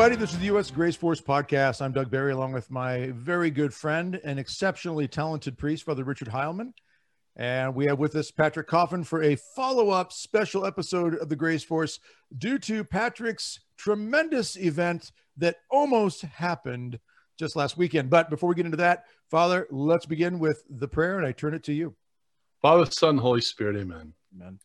everybody. This is the U.S. Grace Force podcast. I'm Doug Barry, along with my very good friend and exceptionally talented priest, Father Richard Heilman. And we have with us Patrick Coffin for a follow up special episode of the Grace Force due to Patrick's tremendous event that almost happened just last weekend. But before we get into that, Father, let's begin with the prayer, and I turn it to you. Father, Son, Holy Spirit, amen. Amen.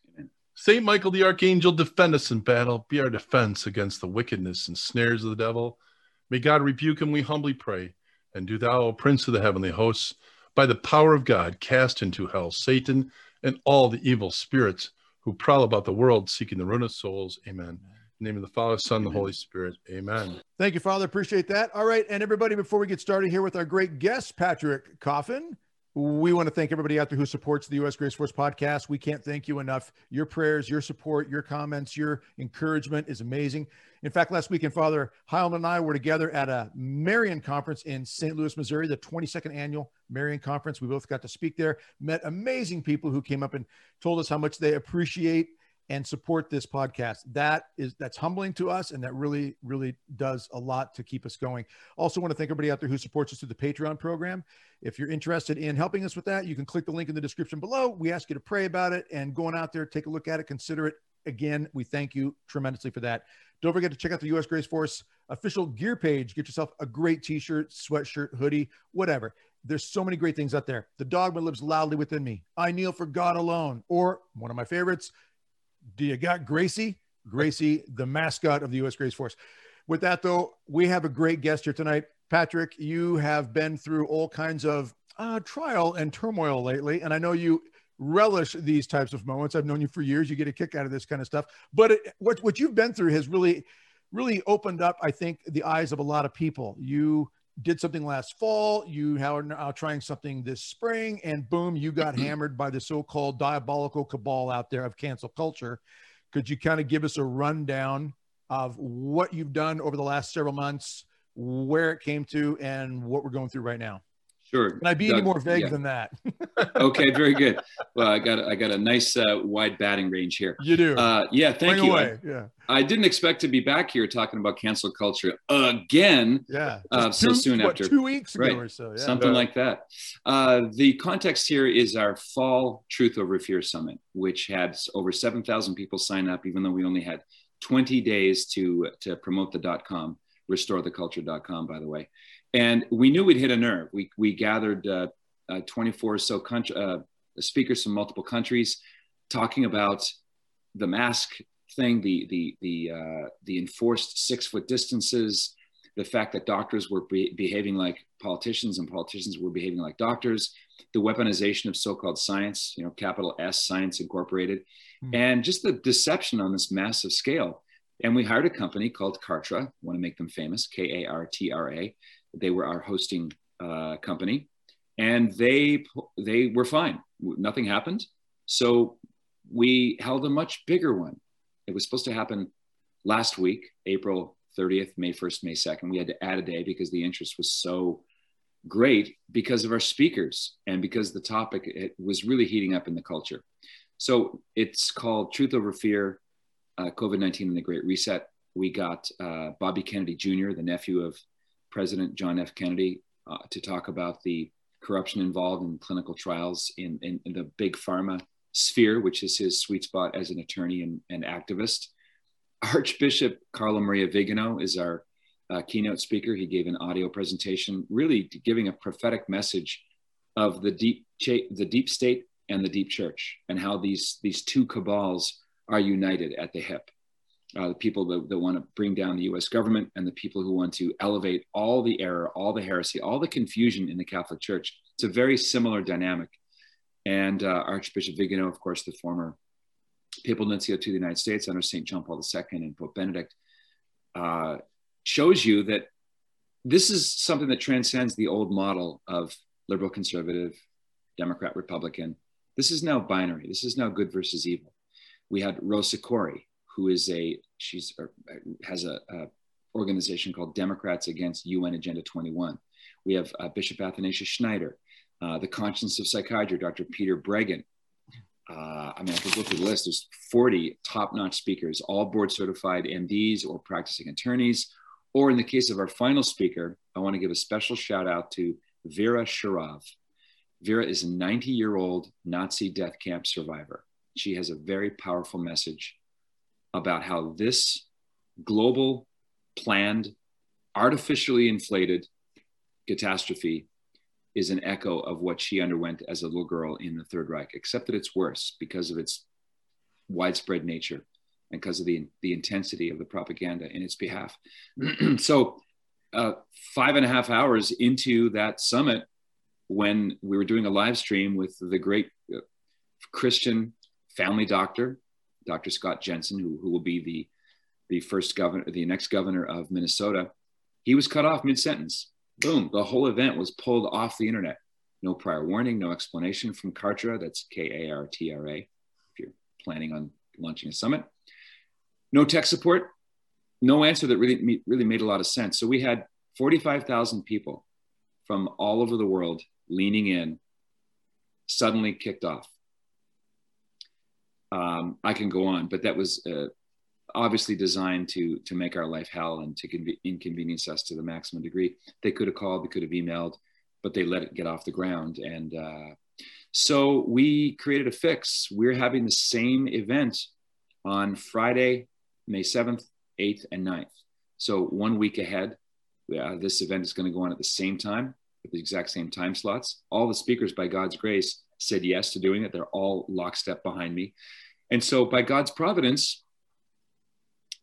Saint Michael the Archangel, defend us in battle, be our defense against the wickedness and snares of the devil. May God rebuke him, we humbly pray. And do thou, O Prince of the heavenly hosts, by the power of God, cast into hell Satan and all the evil spirits who prowl about the world seeking the ruin of souls. Amen. In the name of the Father, Son, and the Holy Spirit. Amen. Thank you, Father. Appreciate that. All right. And everybody, before we get started here with our great guest, Patrick Coffin, we want to thank everybody out there who supports the U.S. Grace Force podcast. We can't thank you enough. Your prayers, your support, your comments, your encouragement is amazing. In fact, last weekend, Father Heilman and I were together at a Marian conference in St. Louis, Missouri, the 22nd annual Marian conference. We both got to speak there, met amazing people who came up and told us how much they appreciate and support this podcast. That is that's humbling to us, and that really, really does a lot to keep us going. Also, want to thank everybody out there who supports us through the Patreon program. If you're interested in helping us with that, you can click the link in the description below. We ask you to pray about it and going out there, take a look at it, consider it. Again, we thank you tremendously for that. Don't forget to check out the U.S. Grace Force official gear page. Get yourself a great T-shirt, sweatshirt, hoodie, whatever. There's so many great things out there. The dogma lives loudly within me. I kneel for God alone. Or one of my favorites, do you got Gracie? Gracie, the mascot of the U.S. Grace Force. With that, though, we have a great guest here tonight. Patrick, you have been through all kinds of uh, trial and turmoil lately, and I know you relish these types of moments. I've known you for years. You get a kick out of this kind of stuff. But it, what what you've been through has really, really opened up, I think, the eyes of a lot of people. You did something last fall. You are now trying something this spring, and boom, you got hammered by the so-called diabolical cabal out there of cancel culture. Could you kind of give us a rundown of what you've done over the last several months, where it came to, and what we're going through right now? Sure. Can I be Doug, any more vague yeah. than that? okay, very good. Well, I got I got a nice uh, wide batting range here. You do. Uh, yeah, thank Bring you. Away. Yeah. I didn't expect to be back here talking about cancel culture again. Yeah. Uh, so two, soon what, after two weeks ago right. or so. Yeah. Something yeah. like that. Uh, the context here is our fall Truth Over Fear Summit, which had over seven thousand people sign up, even though we only had twenty days to to promote the dot com restoretheculture.com by the way and we knew we'd hit a nerve we, we gathered uh, uh, 24 or so country, uh, speakers from multiple countries talking about the mask thing, the the the uh, the enforced six foot distances, the fact that doctors were be- behaving like politicians and politicians were behaving like doctors, the weaponization of so-called science, you know, capital S Science Incorporated, mm-hmm. and just the deception on this massive scale. And we hired a company called Kartra. Want to make them famous? K A R T R A. They were our hosting uh, company and they they were fine. Nothing happened. So we held a much bigger one. It was supposed to happen last week, April 30th, May 1st, May 2nd. We had to add a day because the interest was so great because of our speakers and because the topic it was really heating up in the culture. So it's called Truth Over Fear, uh, COVID 19 and the Great Reset. We got uh, Bobby Kennedy Jr., the nephew of President John F. Kennedy, uh, to talk about the corruption involved in clinical trials in, in, in, the big pharma sphere, which is his sweet spot as an attorney and, and activist. Archbishop Carlo Maria Vigano is our uh, keynote speaker. He gave an audio presentation, really giving a prophetic message of the deep, the deep state and the deep church, and how these these two cabals are united at the hip uh, the people that, that want to bring down the US government and the people who want to elevate all the error, all the heresy, all the confusion in the Catholic Church. It's a very similar dynamic. And uh, Archbishop Vigano, of course, the former papal nuncio to the United States under St. John Paul II and Pope Benedict, uh, shows you that this is something that transcends the old model of liberal conservative, Democrat Republican. This is now binary. This is now good versus evil. We had Rosa Koire, who is a she's uh, has a, a organization called Democrats Against UN Agenda 21. We have uh, Bishop Athanasius Schneider, uh, the conscience of psychiatry, Dr. Peter Breggin. Uh, I mean, I could look at the list. There's 40 top-notch speakers, all board-certified MDs or practicing attorneys, Or in the case of our final speaker, I want to give a special shout out to Vera Sharav. Vera is a 90 year old Nazi death camp survivor. She has a very powerful message about how this global, planned, artificially inflated catastrophe is an echo of what she underwent as a little girl in the Third Reich, except that it's worse because of its widespread nature and because of the, the intensity of the propaganda in its behalf. so, uh, five and a half hours into that summit, when we were doing a live stream with the great uh, Christian family doctor, Dr. Scott Jensen, who, who will be the, the first governor, the next governor of Minnesota, he was cut off mid sentence. Boom, the whole event was pulled off the internet. No prior warning, no explanation from Kartra, that's K A R T R A, if you're planning on launching a summit. No tech support, no answer that really, really made a lot of sense. So we had 45,000 people from all over the world leaning in, suddenly kicked off. Um, I can go on, but that was uh, obviously designed to to make our life hell and to conve- inconvenience us to the maximum degree. They could have called, they could have emailed, but they let it get off the ground. And uh, so we created a fix. We're having the same event on Friday, May 7th, 8th, and 9th. So one week ahead, uh, this event is going to go on at the same time with the exact same time slots. All the speakers, by God's grace, said yes to doing it. They're all lockstep behind me. And so, by God's providence,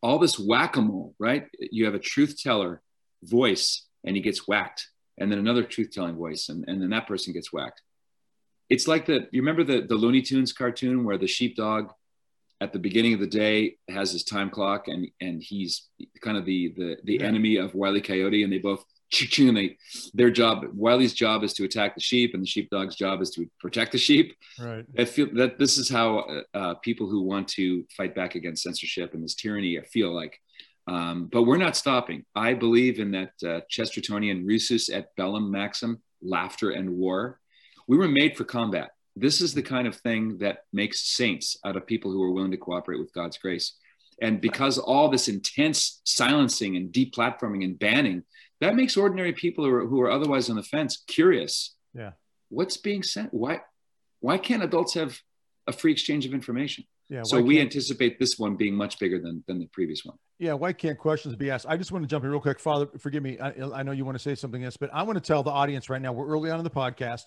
all this whack-a-mole, right? You have a truth teller voice and he gets whacked, and then another truth telling voice, and, and then that person gets whacked. It's like the you remember the, the Looney Tunes cartoon where the sheepdog at the beginning of the day has his time clock and and he's kind of the the the yeah. enemy of Wiley Coyote, and they both they their job wiley's job is to attack the sheep and the sheepdog's job is to protect the sheep. Right. I feel that this is how uh, uh, people who want to fight back against censorship and this tyranny I feel like um, but we're not stopping. I believe in that uh, chestertonian risus et bellum maxim laughter and war. We were made for combat. This is the kind of thing that makes saints out of people who are willing to cooperate with god's grace. And because all this intense silencing and deplatforming and banning that makes ordinary people who are, who are otherwise on the fence curious. Yeah. What's being sent? Why, why can't adults have a free exchange of information? Yeah, so we anticipate this one being much bigger than, than the previous one. Yeah, why can't questions be asked? I just want to jump in real quick. Father, forgive me. I, I know you want to say something else, but I want to tell the audience right now, we're early on in the podcast.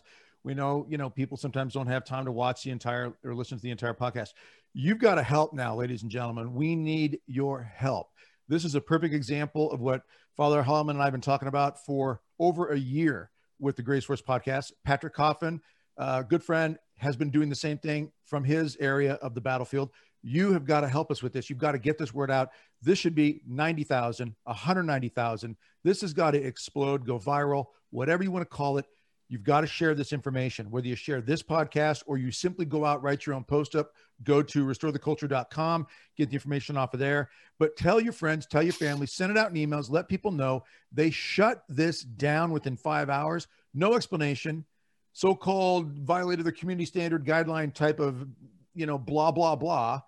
We know, you know, people sometimes don't have time to watch the entire or listen to the entire podcast. You've got to help now, ladies and gentlemen. We need your help. This is a perfect example of what Father Heilman and I have been talking about for over a year with the Grace Force podcast. Patrick Coffin, uh, good friend, has been doing the same thing from his area of the battlefield. You have got to help us with this. You've got to get this word out. This should be 90,000, 190,000. This has got to explode, go viral, whatever you want to call it. You've got to share this information, whether you share this podcast or you simply go out, write your own post up, go to restoretheculture.com, get the information off of there. But tell your friends, tell your family, send it out in emails, let people know. They shut this down within five hours, no explanation, so called violated the community standard guideline type of, you know, blah, blah, blah.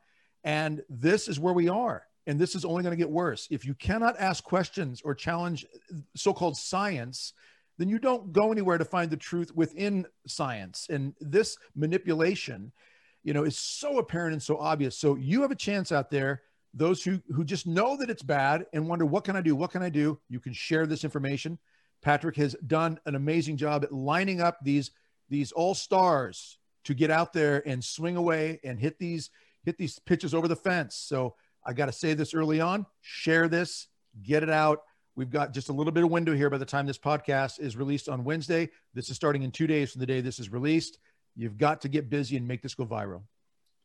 And this is where we are. And this is only going to get worse. If you cannot ask questions or challenge uh, so called science, then you don't go anywhere to find the truth within science. And this manipulation, you know, is so apparent and so obvious. So you have a chance out there. Those who who just know that it's bad and wonder what can I do? What can I do? You can share this information. Patrick has done an amazing job at lining up these these all stars to get out there and swing away and hit these hit these pitches over the fence. So I got to say this early on. Share this, get it out We've got just a little bit of window here by the time this podcast is released on Wednesday. This is starting in two days from the day this is released. You've got to get busy and make this go viral.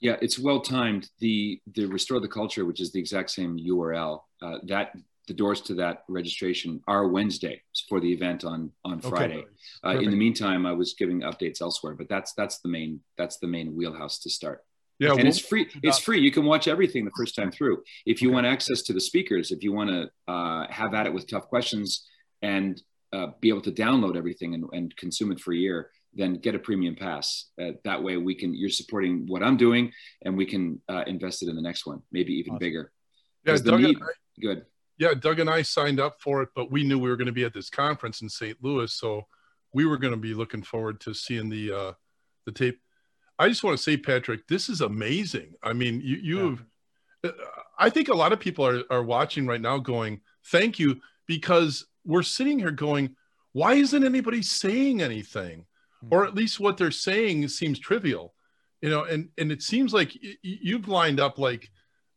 Yeah, it's well timed. The the restore the culture, which is the exact same URL, uh, that the doors to that registration are Wednesday for the event on on Friday. Okay. Uh, in the meantime, I was giving updates elsewhere, but that's that's the main that's the main wheelhouse to start. Yeah, and we'll, it's free. It's free. You can watch everything the first time through. If you okay. want access to the speakers, if you want to uh, have at it with tough questions and uh, be able to download everything and, and, consume it for a year, then get a premium pass. Uh, that way, we can. You're supporting what I'm doing, and we can uh, invest it in the next one, maybe even awesome. bigger. Yeah, Doug, need, good. yeah, Doug and I signed up for it, but we knew we were going to be at this conference in St. Louis, so we were going to be looking forward to seeing the uh, the tape. I just want to say, Patrick, this is amazing. I mean, you you yeah. I think a lot of people are are watching right now, going, "Thank you," because we're sitting here going, "Why isn't anybody saying anything?" Mm-hmm. Or at least what they're saying seems trivial, you know. And and it seems like you've lined up like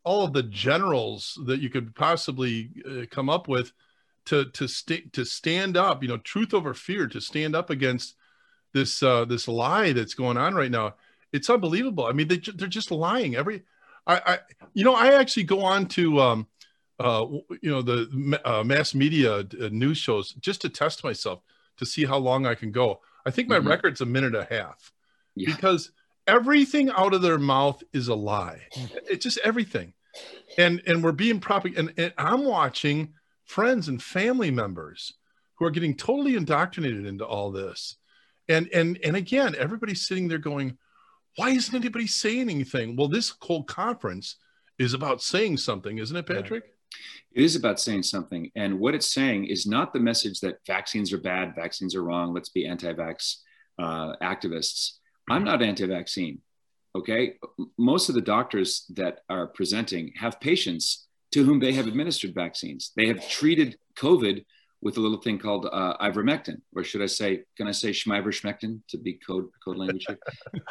all of the generals that you could possibly uh, come up with to to st- to stand up you know truth over fear to stand up against this uh this lie that's going on right now it's unbelievable i mean they, they're just lying every I, I you know i actually go on to um uh you know the uh, mass media uh, news shows just to test myself to see how long i can go i think my mm-hmm. record's a minute and a half yeah. because everything out of their mouth is a lie. It's just everything. And and we're being propag and, and I'm watching friends and family members who are getting totally indoctrinated into all this. And and and again, everybody's sitting there going, why isn't anybody saying anything? Well, this whole conference is about saying something, isn't it, Patrick? It is about saying something. And what it's saying is not the message that vaccines are bad, vaccines are wrong, let's be anti vax uh, activists. I'm not anti vaccine. Okay. Most of the doctors that are presenting have patients to whom they have administered vaccines. They have treated COVID with a little thing called uh, ivermectin, or should I say, can I say schmiverschmectin to be code code language here?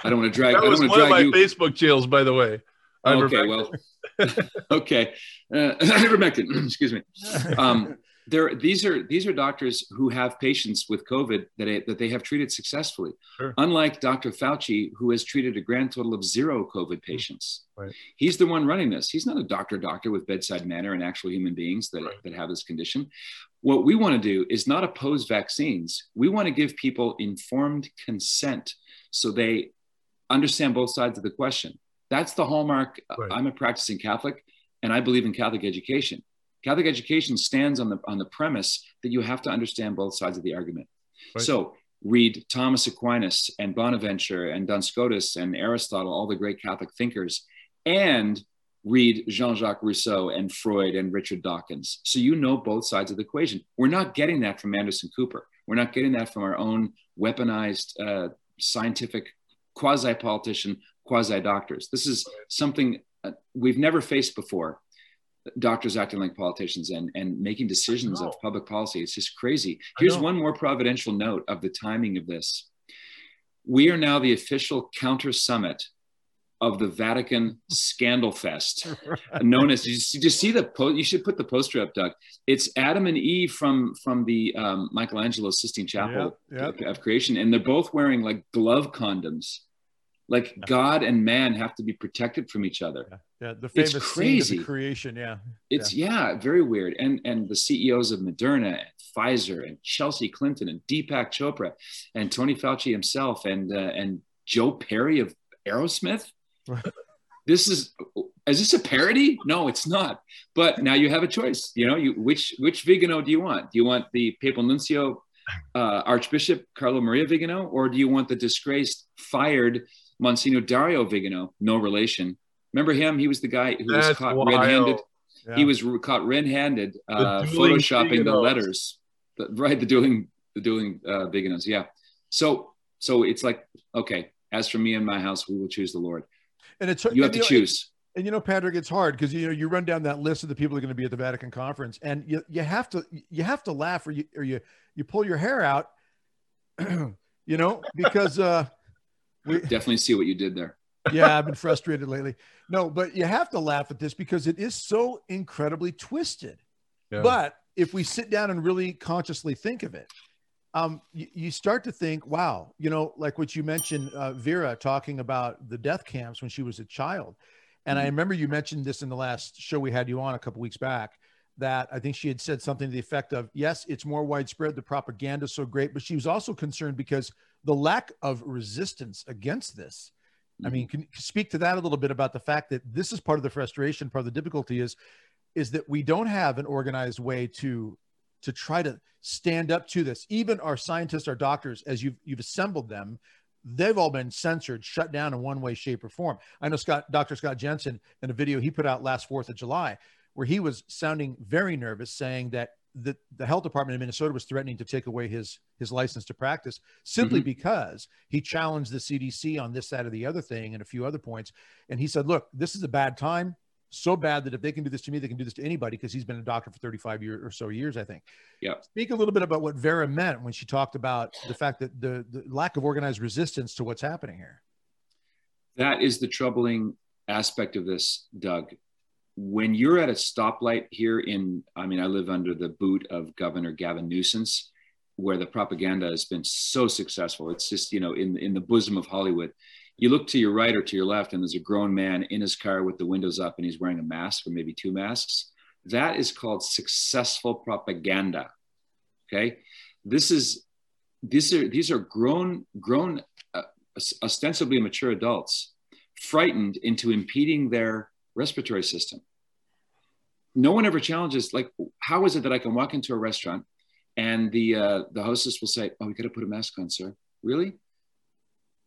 I don't want to drag. that was one of my you. Facebook jails, by the way. Okay, well, okay, uh, ivermectin. excuse me. Um, there these are these are doctors who have patients with covid that, that they have treated successfully sure. unlike dr fauci who has treated a grand total of zero covid hmm. patients right. he's the one running this he's not a doctor doctor with bedside manner and actual human beings that, right. that have this condition what we want to do is not oppose vaccines we want to give people informed consent so they understand both sides of the question that's the hallmark uh, right. i'm a practicing catholic and i believe in catholic education Catholic education stands on the on the premise that you have to understand both sides of the argument. Right. So read Thomas Aquinas and Bonaventure and Duns Scotus and Aristotle, all the great Catholic thinkers, and read Jean-Jacques Rousseau and Freud and Richard Dawkins. So you know both sides of the equation. We're not getting that from Anderson Cooper. We're not getting that from our own weaponized uh, scientific quasi-politician, quasi-doctors. This is something uh, we've never faced before doctors acting like politicians and, and making decisions of public policy. It's just crazy. Here's one more providential note of the timing of this. We are now the official counter summit of the Vatican Scandal Fest, known as. You just, you just see the post. You should put the poster up, Doug. It's Adam and Eve from from the um, Michelangelo Sistine Chapel yep, yep. of creation, and they're both wearing like glove condoms like God and man have to be protected from each other. Yeah, yeah. the famous it's crazy. creation. Yeah, it's yeah. yeah. very weird. And and the CEOs of Moderna, and Pfizer, and Chelsea Clinton, and Deepak Chopra, and Tony Fauci himself, and uh, and Joe Perry of Aerosmith. This is is this a parody? No, it's not. But now you have a choice. You know, you which which Vigano do you want? Do you want the papal nuncio, uh, Archbishop Carlo Maria Vigano, or do you want the disgraced, fired Monsignor Dario Vigano, no relation. Remember him? He was the guy who That's was caught wild. red-handed. Yeah. He was caught red-handed uh, photoshopping the letters. The, right, the dueling, the dueling uh, Viganos. Yeah. So, so it's like, okay. As for me and my house, we will choose the Lord. And it's you have to know, choose. And you know, Patrick, it's hard because you know you run down that list of the people that are going to be at the Vatican conference, and you you have to you have to laugh or you or you you pull your hair out, you know, because uh, we definitely see what you did there. yeah, I've been frustrated lately. No, but you have to laugh at this because it is so incredibly twisted. Yeah. But if we sit down and really consciously think of it, um, you, you, start to think, wow, you know, like what you mentioned, uh, Vera talking about the death camps when she was a child. And mm-hmm. I remember you mentioned this in the last show we had you on a couple weeks back that I think she had said something to the effect of, yes, it's more widespread. The propaganda is so great, but she was also concerned because the lack of resistance against this. Mm-hmm. I mean, can you speak to that a little bit about the fact that this is part of the frustration, part of the difficulty is, is that we don't have an organized way to to try to stand up to this. Even our scientists, our doctors, as you've you've assembled them, they've all been censored, shut down in one way, shape, or form. I know Scott, Dr. Scott Jensen, in a video he put out last Fourth of July, where he was sounding very nervous, saying that the, the health department in Minnesota was threatening to take away his his license to practice simply mm-hmm. because he challenged the CDC on this, that, or the other thing and a few other points. And he said, "Look, this is a bad time, so bad that if they can do this to me, they can do this to anybody." Because he's been a doctor for 35 years or so years, I think. Yeah. Speak a little bit about what Vera meant when she talked about the fact that the, the lack of organized resistance to what's happening here. That is the troubling aspect of this, Doug when you're at a stoplight here in, I mean, I live under the boot of Governor Gavin Newsom, where the propaganda has been so successful. It's just, you know, in, in the bosom of Hollywood. You look to your right or to your left, and there's a grown man in his car with the windows up, and he's wearing a mask or maybe two masks. That is called successful propaganda. Okay. This is, these are, these are grown, grown, uh, ostensibly mature adults frightened into impeding their respiratory system. No one ever challenges like, how is it that I can walk into a restaurant and the uh, the hostess will say, "Oh, we got to put a mask on, sir." Really?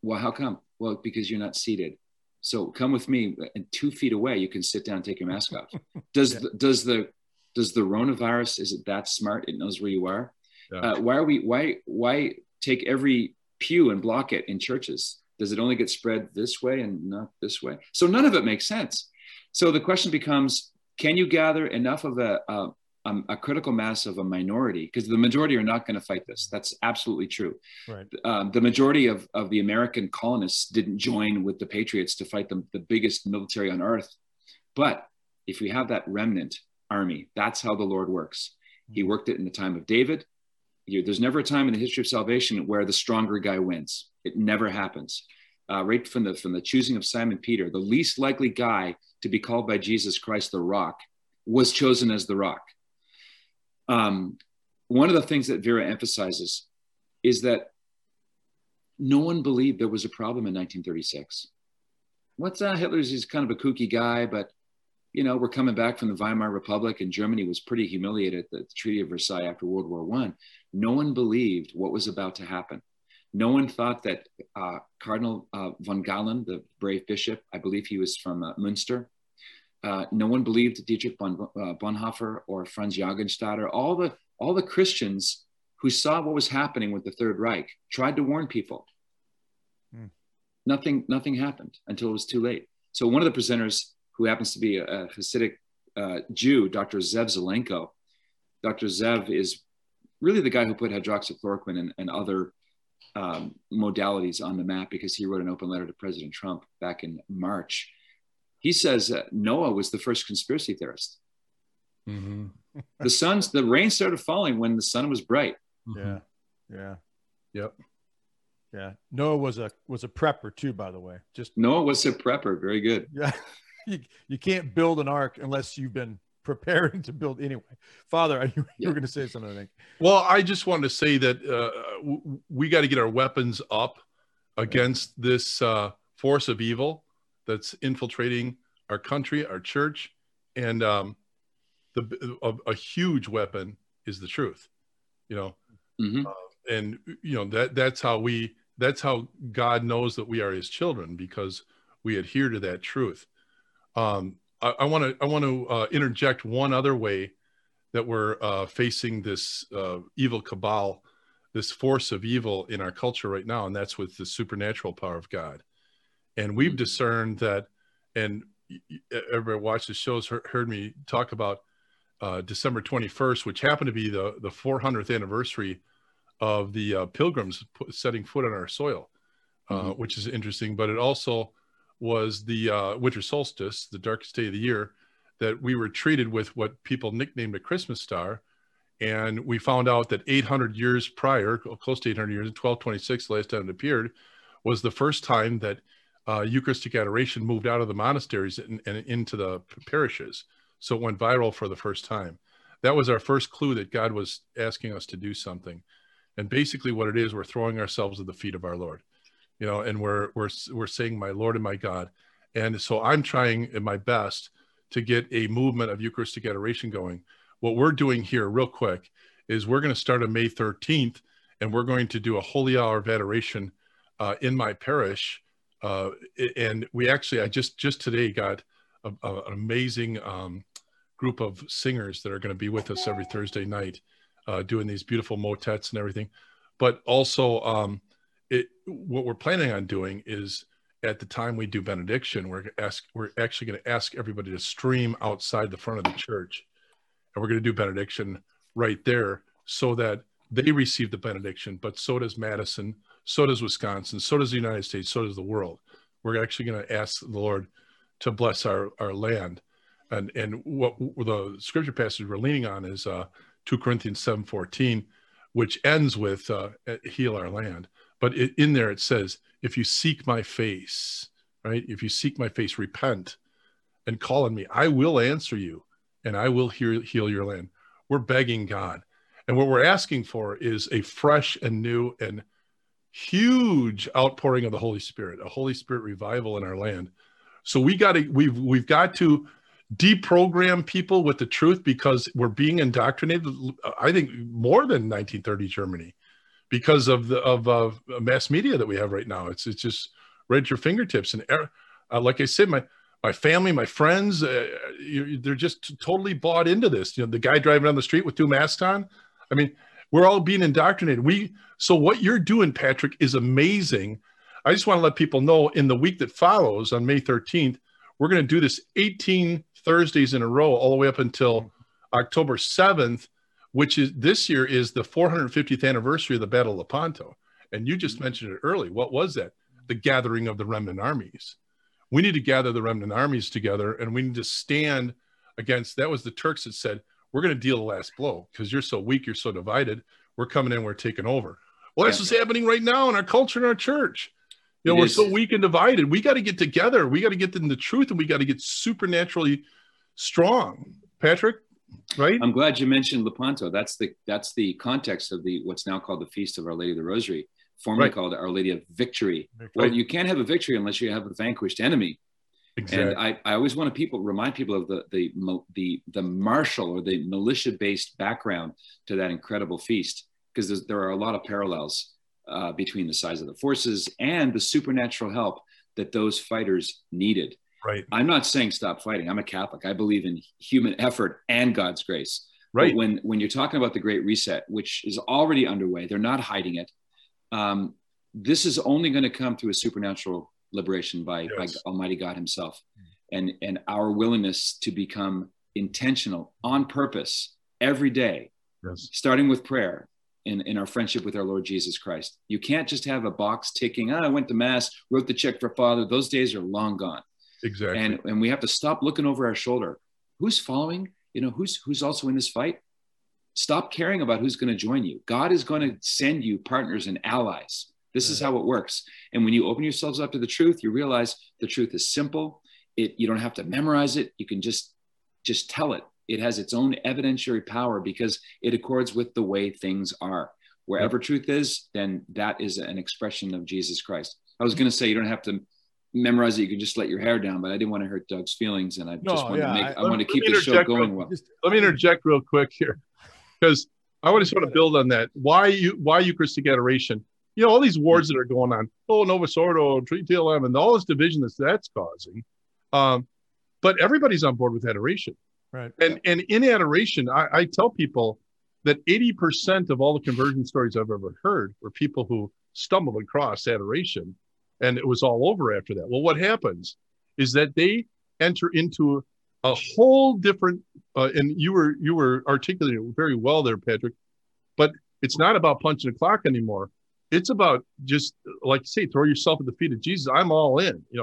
Well, how come? Well, because you're not seated. So come with me, and two feet away, you can sit down, and take your mask off. Does yeah. the, does the does the coronavirus is it that smart? It knows where you are. Yeah. Uh, why are we? Why why take every pew and block it in churches? Does it only get spread this way and not this way? So none of it makes sense. So the question becomes, can you gather enough of a, a, um, a critical mass of a minority? Because the majority are not going to fight this. That's absolutely true. Right. Um, the majority of, of the American colonists didn't join with the Patriots to fight the, the biggest military on earth. But if we have that remnant army, that's how the Lord works. He mm-hmm. worked it in the time of David. You, there's never a time in the history of salvation where the stronger guy wins. It never happens. Uh, right from the from the choosing of Simon Peter, the least likely guy to be called by Jesus Christ the rock, was chosen as the rock. Um, one of the things that Vera emphasizes is that no one believed there was a problem in 1936. What's uh, Hitler's? He's kind of a kooky guy, but you know, we're coming back from the Weimar Republic, and Germany was pretty humiliated at the Treaty of Versailles after World War One. No one believed what was about to happen. No one thought that uh, Cardinal uh, von Galen, the brave bishop, I believe he was from uh, Munster, uh, no one believed Dietrich uh, Bonhoeffer or Franz Jägerstätter. All the all the Christians who saw what was happening with the Third Reich tried to warn people. Hmm. Nothing nothing happened until it was too late. So one of the presenters, who happens to be a, a Hasidic uh, Jew, Dr. Zev Zelenko, Dr. Zev is really the guy who put hydroxychloroquine and, and other um, modalities on the map because he wrote an open letter to President Trump back in March he says Noah was the first conspiracy theorist. Mm-hmm. the suns, the rain started falling when the sun was bright. Mm-hmm. Yeah, yeah, yep, yeah. Noah was a was a prepper too, by the way. Just Noah was a prepper. Very good. Yeah, you, you can't build an ark unless you've been preparing to build anyway. Father, you, you were going to say something, I think. Well, I just wanted to say that uh, we got to get our weapons up against this uh, force of evil that's infiltrating our country, our church, and um, the a, a, huge weapon is the truth. You know, mm-hmm. uh, and you know that that's how we that's how God knows that we are His children because we adhere to that truth. Um, I want to I want to uh, interject one other way that we're uh, facing this uh, evil cabal, this force of evil in our culture right now, and that's with the supernatural power of God and we've discerned that and everybody watched the shows heard me talk about uh, december 21st which happened to be the, the 400th anniversary of the uh, pilgrims setting foot on our soil uh, mm-hmm. which is interesting but it also was the uh, winter solstice the darkest day of the year that we were treated with what people nicknamed a christmas star and we found out that 800 years prior close to 800 years 1226 the last time it appeared was the first time that uh, Eucharistic adoration moved out of the monasteries and, and, into the parishes. So it went viral for the first time. That was our first clue that God was asking us to do something. And basically, what it is, we're throwing ourselves at the feet of our Lord, you know, and we're we're we're saying, "My Lord and my God." And so I'm trying my best to get a movement of Eucharistic adoration going. What we're doing here, real quick, is we're going to start on May 13th, and we're going to do a holy hour of adoration uh, in my parish uh, and we actually, I just just today got a, a, an amazing um, group of singers that are going to be with us every Thursday night, uh, doing these beautiful motets and everything. But also, um, it what we're planning on doing is at the time we do benediction, we're ask we're actually going to ask everybody to stream outside the front of the church, and we're going to do benediction right there so that they receive the benediction. But so does Madison, so does Wisconsin, so does the United States, so does the world. We're actually going to ask the Lord to bless our our land, and and what the scripture passage we're leaning on is uh, two Corinthians seven fourteen, which ends with uh, heal our land. But it, in there it says if you seek my face, right? If you seek my face, repent and call on me, I will answer you and I will heal, heal your land. We're begging God. And what we're asking for is a fresh and new and huge outpouring of the Holy Spirit, a Holy Spirit revival in our land. So we got to we've we've got to deprogram people with the truth because we're being indoctrinated. I think more than 1930 Germany because of the of uh, mass media that we have right now. It's it's just right at your fingertips. And uh, like I said, my my family, my friends, uh, you, they're just totally bought into this. You know, the guy driving down the street with two masks on. I mean, we're all being indoctrinated. We so what you're doing, Patrick, is amazing. I just want to let people know in the week that follows on May 13th, we're going to do this 18 Thursdays in a row all the way up until October 7th which is this year is the 450th anniversary of the Battle of Lepanto. And you just mentioned it early. What was that? The gathering of the remnant armies. We need to gather the remnant armies together and we need to stand against that was the Turks that said, We're going to deal the last blow because you're so weak, you're so divided. We're coming in, we're taking over. Well, that's what's happening right now in our culture and our church. You know, it we're is. so weak and divided. We got to get together. We got to get in the truth and we got to get supernaturally strong. Patrick? right? I'm glad you mentioned Lepanto. That's the that's the context of the what's now called the Feast of Our Lady of the Rosary, formerly right. called Our Lady of Victory. Well, you can't have a victory unless you have a vanquished enemy. Exactly. And I, I always want to people remind people of the the the the martial or the militia based background to that incredible feast because there are a lot of parallels uh, between the size of the forces and the supernatural help that those fighters needed. Right. I'm not saying stop fighting. I'm a Catholic. I believe in human effort and God's grace. Right. But when when you're talking about the Great Reset, which is already underway, they're not hiding it. Um, this is only going to come through a supernatural liberation by, yes. by Almighty God Himself, hmm. and and our willingness to become intentional on purpose every day, yes. starting with prayer, in, in our friendship with our Lord Jesus Christ. You can't just have a box ticking, oh, I went to Mass, wrote the check for Father. Those days are long gone. Exactly. And and we have to stop looking over our shoulder. Who's following? You know, who's who's also in this fight? Stop caring about who's going to join you. God is going to send you partners and allies. This is mm. how it works. And when you open yourselves up to the truth, you realize the truth is simple. It you don't have to memorize it. You can just just tell it. It has its own evidentiary power because it accords with the way things are. Wherever yeah. truth is, then that is an expression of Jesus Christ. I was mm. going to say you don't have to memorize it. You can just let your hair down, but I didn't want to hurt Doug's feelings, and I no, just want yeah, to make I, I want to keep the show going real, well. Just, let me interject real quick here, because I want to sort of build on that. Why you why Eucharistic adoration? You know, all these wars that are going on. Oh, Novus Ordo, TLM, and all this division that that's causing. Um, but everybody's on board with adoration, right? And and in adoration, I, I tell people that 80% of all the conversion stories I've ever heard were people who stumbled across adoration and it was all over after that. Well, what happens is that they enter into a whole different, uh, and you were you were articulating it very well there, Patrick. But it's not about punching a clock anymore. It's about just like you say, throw yourself at the feet of Jesus. I'm all in. You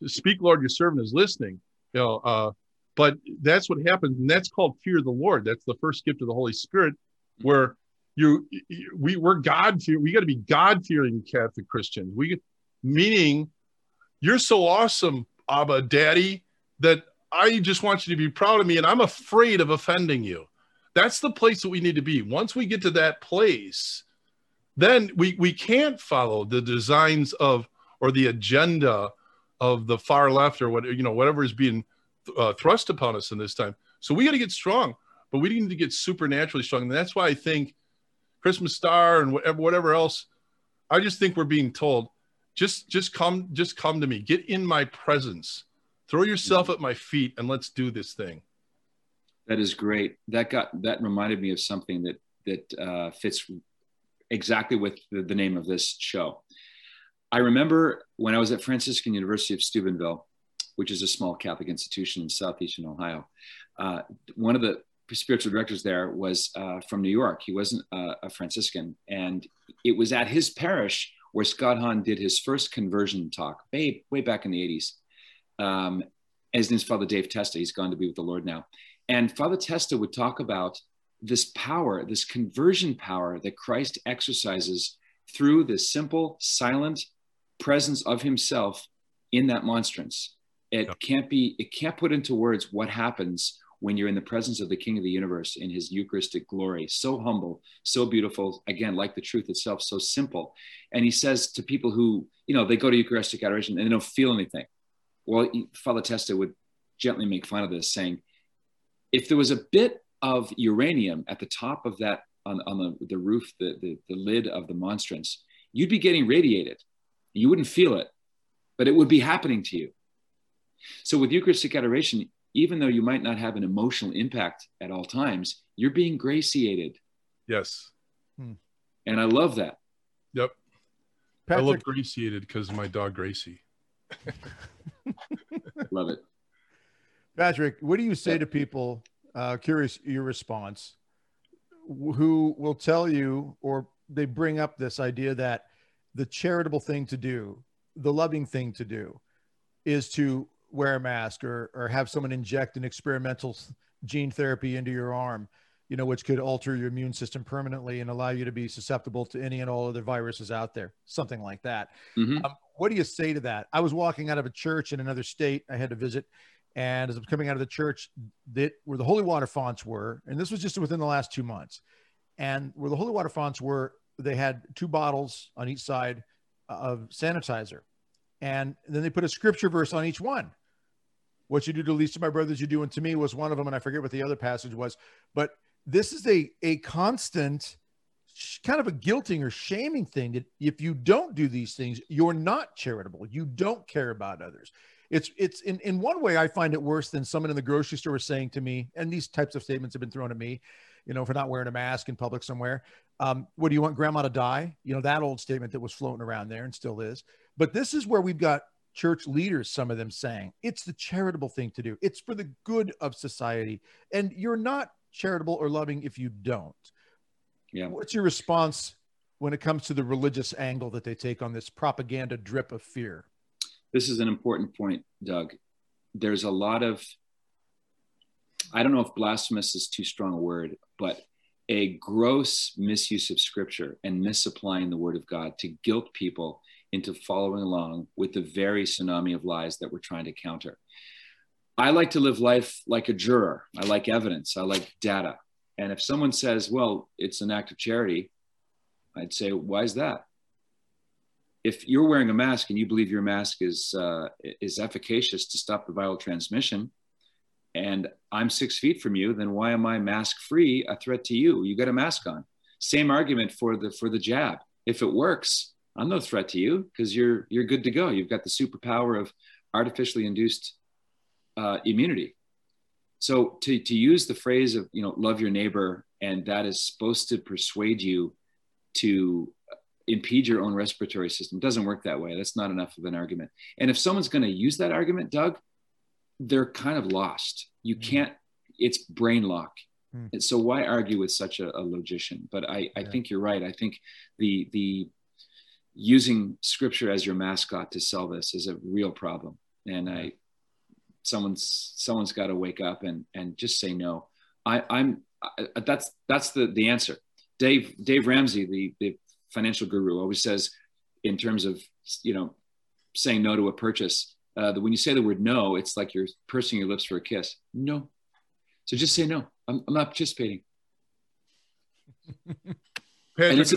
know, speak, Lord, your servant is listening. You know, uh, but that's what happens, and that's called fear of the Lord. That's the first gift of the Holy Spirit, where you, we we're God fear. We got to be God fearing Catholic Christians. We meaning you're so awesome, Abba Daddy, that I just want you to be proud of me and I'm afraid of offending you. That's the place that we need to be. Once we get to that place, then we, we can't follow the designs of or the agenda of the far left or what you know whatever is being uh, thrust upon us in this time. So we got to get strong, but we need to get supernaturally strong. And that's why I think Christmas Star and whatever whatever else. I just think we're being told just just come just come to me get in my presence throw yourself at my feet and let's do this thing That is great. That got that reminded me of something that that uh, fits exactly with the, the name of this show. I remember when I was at Franciscan University of Steubenville, which is a small Catholic institution in southeastern Ohio. Uh, one of the spiritual directors there was uh, from New York. He wasn't a, a, Franciscan, and it was at his parish where Scott Hahn did his first conversion talk, way way back in the '80s. Um, his name's Father Dave Testa. He's gone to be with the Lord now. And Father Testa would talk about this power, this conversion power that Christ exercises through this simple, silent presence of Himself in that monstrance. It can't be, it can't put into words what happens when you're in the presence of the King of the universe in his Eucharistic glory. So humble, so beautiful, again, like the truth itself, so simple. And he says to people who, you know, they go to Eucharistic adoration and they don't feel anything. Well, Father Testa would gently make fun of this, saying, if there was a bit of uranium at the top of that, on, on the, the roof, the, the, the lid of the monstrance, you'd be getting radiated. You wouldn't feel it, but it would be happening to you. So with Eucharistic adoration, even though you might not have an emotional impact at all times, you're being gratiated. Yes. Hmm. And I love that. Yep. Patrick. I love gratiated because of my dog Gracie. love it. Patrick, what do you say to people? Uh, curious your response, who will tell you or they bring up this idea that the charitable thing to do, the loving thing to do, is to wear a mask or or have someone inject an experimental gene therapy into your arm you know which could alter your immune system permanently and allow you to be susceptible to any and all other viruses out there something like that. Mm-hmm. um, what do you say to that? I was walking out of a church in another state i had to visit and as i'm coming out of the church that where the holy water fonts were and this was just within the last two months and where the holy water fonts were they had two bottles on each side of sanitizer and then they put a scripture verse on each one what you do to least of my brothers, you do unto me was one of them. And I forget what the other passage was. But this is a, a constant kind of a guilting or shaming thing that if you don't do these things, you're not charitable. You don't care about others. It's it's in, in one way I find it worse than someone in the grocery store saying to me, and these types of statements have been thrown at me, you know, for not wearing a mask in public somewhere. Um, what do you want grandma to die? You know, that old statement that was floating around there and still is. But this is where we've got church leaders, some of them saying it's the charitable thing to do. It's for the good of society. And you're not charitable or loving if you don't. Yeah. What's your response when it comes to the religious angle that they take on this propaganda drip of fear? This is an important point, Doug. There's a lot of, I don't know if blasphemous is too strong a word, but a gross misuse of scripture and misapplying the word of God to guilt people into following along with the very tsunami of lies that we're trying to counter. I like to live life like a juror. I like evidence. I like data. And if someone says, well, it's an act of charity, I'd say, why is that? If you're wearing a mask and you believe your mask is, uh, is efficacious to stop the viral transmission, and I'm six feet from you, then why am I mask free a threat to you? You got a mask on. Same argument for the for the jab. If it works, I'm no threat to you because you're you're good to go. You've got the superpower of artificially induced uh, immunity. So to to use the phrase of you know love your neighbor and that is supposed to persuade you to impede your own respiratory system doesn't work that way. That's not enough of an argument. And if someone's going to use that argument, Doug, they're kind of lost. You mm-hmm. can't. It's brain lock. Mm. And so why argue with such a, a logician? But I, I yeah. think you're right. I think the the using scripture as your mascot to sell this is a real problem and i someone's someone's got to wake up and and just say no i i'm I, that's that's the the answer dave dave ramsey the the financial guru always says in terms of you know saying no to a purchase uh, that when you say the word no it's like you're pursing your lips for a kiss no so just say no i'm, I'm not participating Patrick,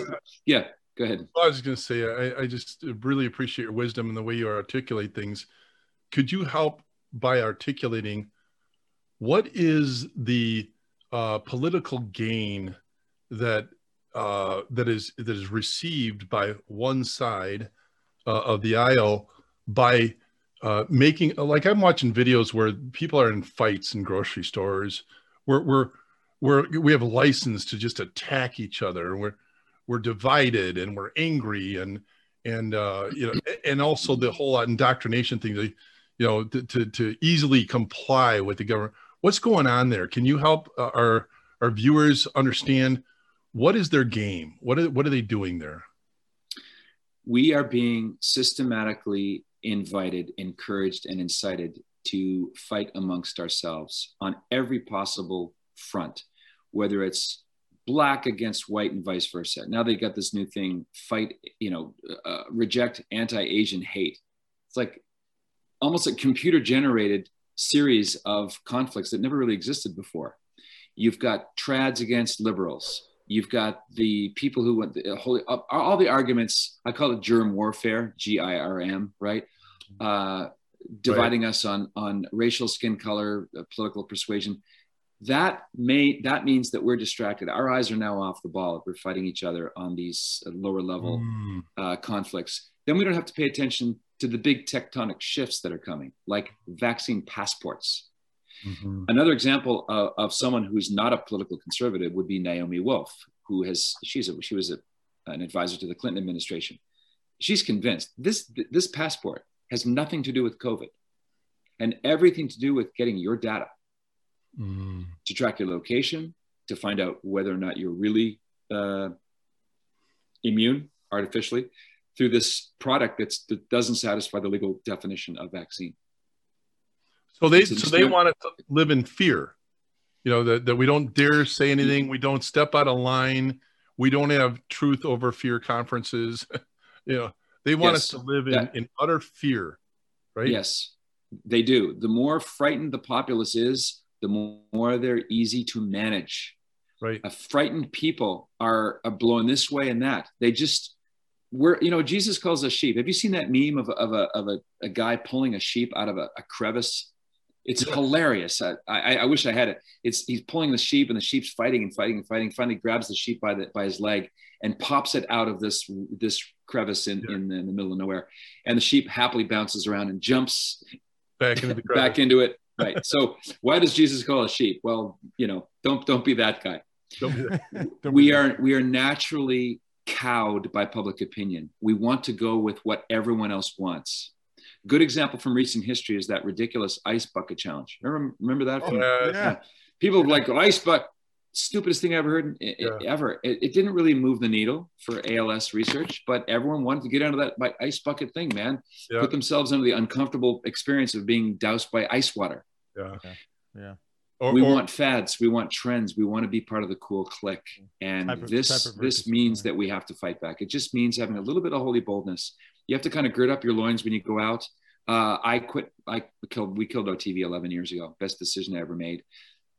yeah go ahead. I was going to say, I, I just really appreciate your wisdom and the way you articulate things. Could you help by articulating what is the uh, political gain that uh, that is that is received by one side uh, of the aisle by uh, making like I'm watching videos where people are in fights in grocery stores we're we're we're we have a license to just attack each other. We're we're divided and we're angry and and uh, you know and also the whole indoctrination thing. you know, to, to, to easily comply with the government. What's going on there? Can you help uh, our our viewers understand what is their game? What are what are they doing there? We are being systematically invited, encouraged, and incited to fight amongst ourselves on every possible front, whether it's black against white and vice versa. Now they got this new thing: fight, you know, uh, reject anti-Asian hate. It's like almost a computer-generated series of conflicts that never really existed before. You've got trads against liberals. You've got the people who want the whole, all the arguments. I call it germ warfare, G I R M, right? Uh, dividing right. us on on racial, skin color, uh, political persuasion. That may that means that we're distracted. Our eyes are now off the ball. We're fighting each other on these uh, lower level mm. uh, conflicts. Then we don't have to pay attention to the big tectonic shifts that are coming, like vaccine passports. Mm-hmm. Another example of, of, someone who's not a political conservative would be Naomi Wolf, who has she's a, she was a, an advisor to the Clinton administration. She's convinced this this passport has nothing to do with COVID and everything to do with getting your data mm. to track your location, to find out whether or not you're really uh, immune artificially through this product that's, that doesn't satisfy the legal definition of vaccine. So they so they want us to live in fear, you know that, that we don't dare say anything, we don't step out of line, we don't have truth over fear conferences. you know, they want yes, us to live in, that, in utter fear, right? Yes, they do. The more frightened the populace is, the more they're easy to manage. Right. A frightened people are, are blowing this way and that. They just we're you know Jesus calls us sheep. Have you seen that meme of, of a of a, a guy pulling a sheep out of a, a crevice? It's yeah. hilarious. I, I, I wish I had it. It's he's pulling the sheep and the sheep's fighting and fighting and fighting. Finally grabs the sheep by the by his leg and pops it out of this this crevice in, yeah. in, in, the middle of nowhere. And the sheep happily bounces around and jumps back into back into it. Right. so why does Jesus call a sheep? Well, you know, don't don't be that guy. Don't be that. Don't we are we are naturally cowed by public opinion. We want to go with what everyone else wants. Good example from recent history is that ridiculous ice bucket challenge. Remember, remember that? From, oh, yeah. People like ice bucket stupidest thing I ever heard yeah. ever. It, it, didn't really move the needle for ALS research, but everyone wanted to get out of that ice bucket thing, man. Yeah. Put themselves under the uncomfortable experience of being doused by ice water. Yeah. Okay. Yeah. Or, we or, want fads, we want trends, we want to be part of the cool clique, and of, this this means that we have to fight back. It just means having a little bit of holy boldness. You have to kind of gird up your loins when you go out. Uh, I quit. I killed. We killed OTV 11 years ago. Best decision I ever made.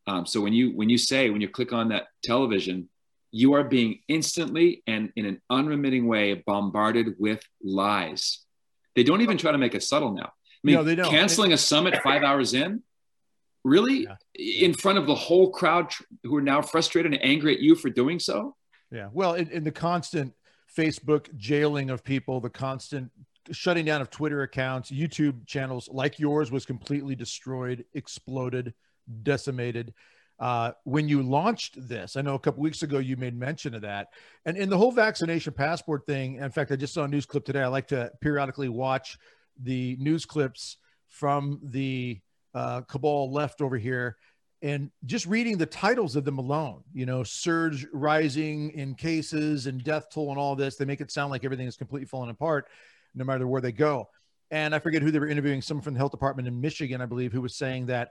Um, so when you when you say when you click on that television, you are being instantly and in an unremitting way bombarded with lies. They don't even try to make it subtle now. I mean, no, they don't. canceling a summit five hours in, really, yeah. in front of the whole crowd who are now frustrated and angry at you for doing so. Yeah. Well, in, in the constant Facebook jailing of people, the constant shutting down of Twitter accounts, YouTube channels like yours was completely destroyed, exploded decimated. Uh, when you launched this, I know a couple weeks ago you made mention of that, and in the whole vaccination passport thing. In fact, I just saw a news clip today. I like to periodically watch the news clips from the uh, cabal left over here, and just reading the titles of them alone. You know, surge rising in cases and death toll and all this. They make it sound like everything is completely falling apart, no matter where they go. And I forget who they were interviewing, someone from the health department in Michigan, I believe, who was saying that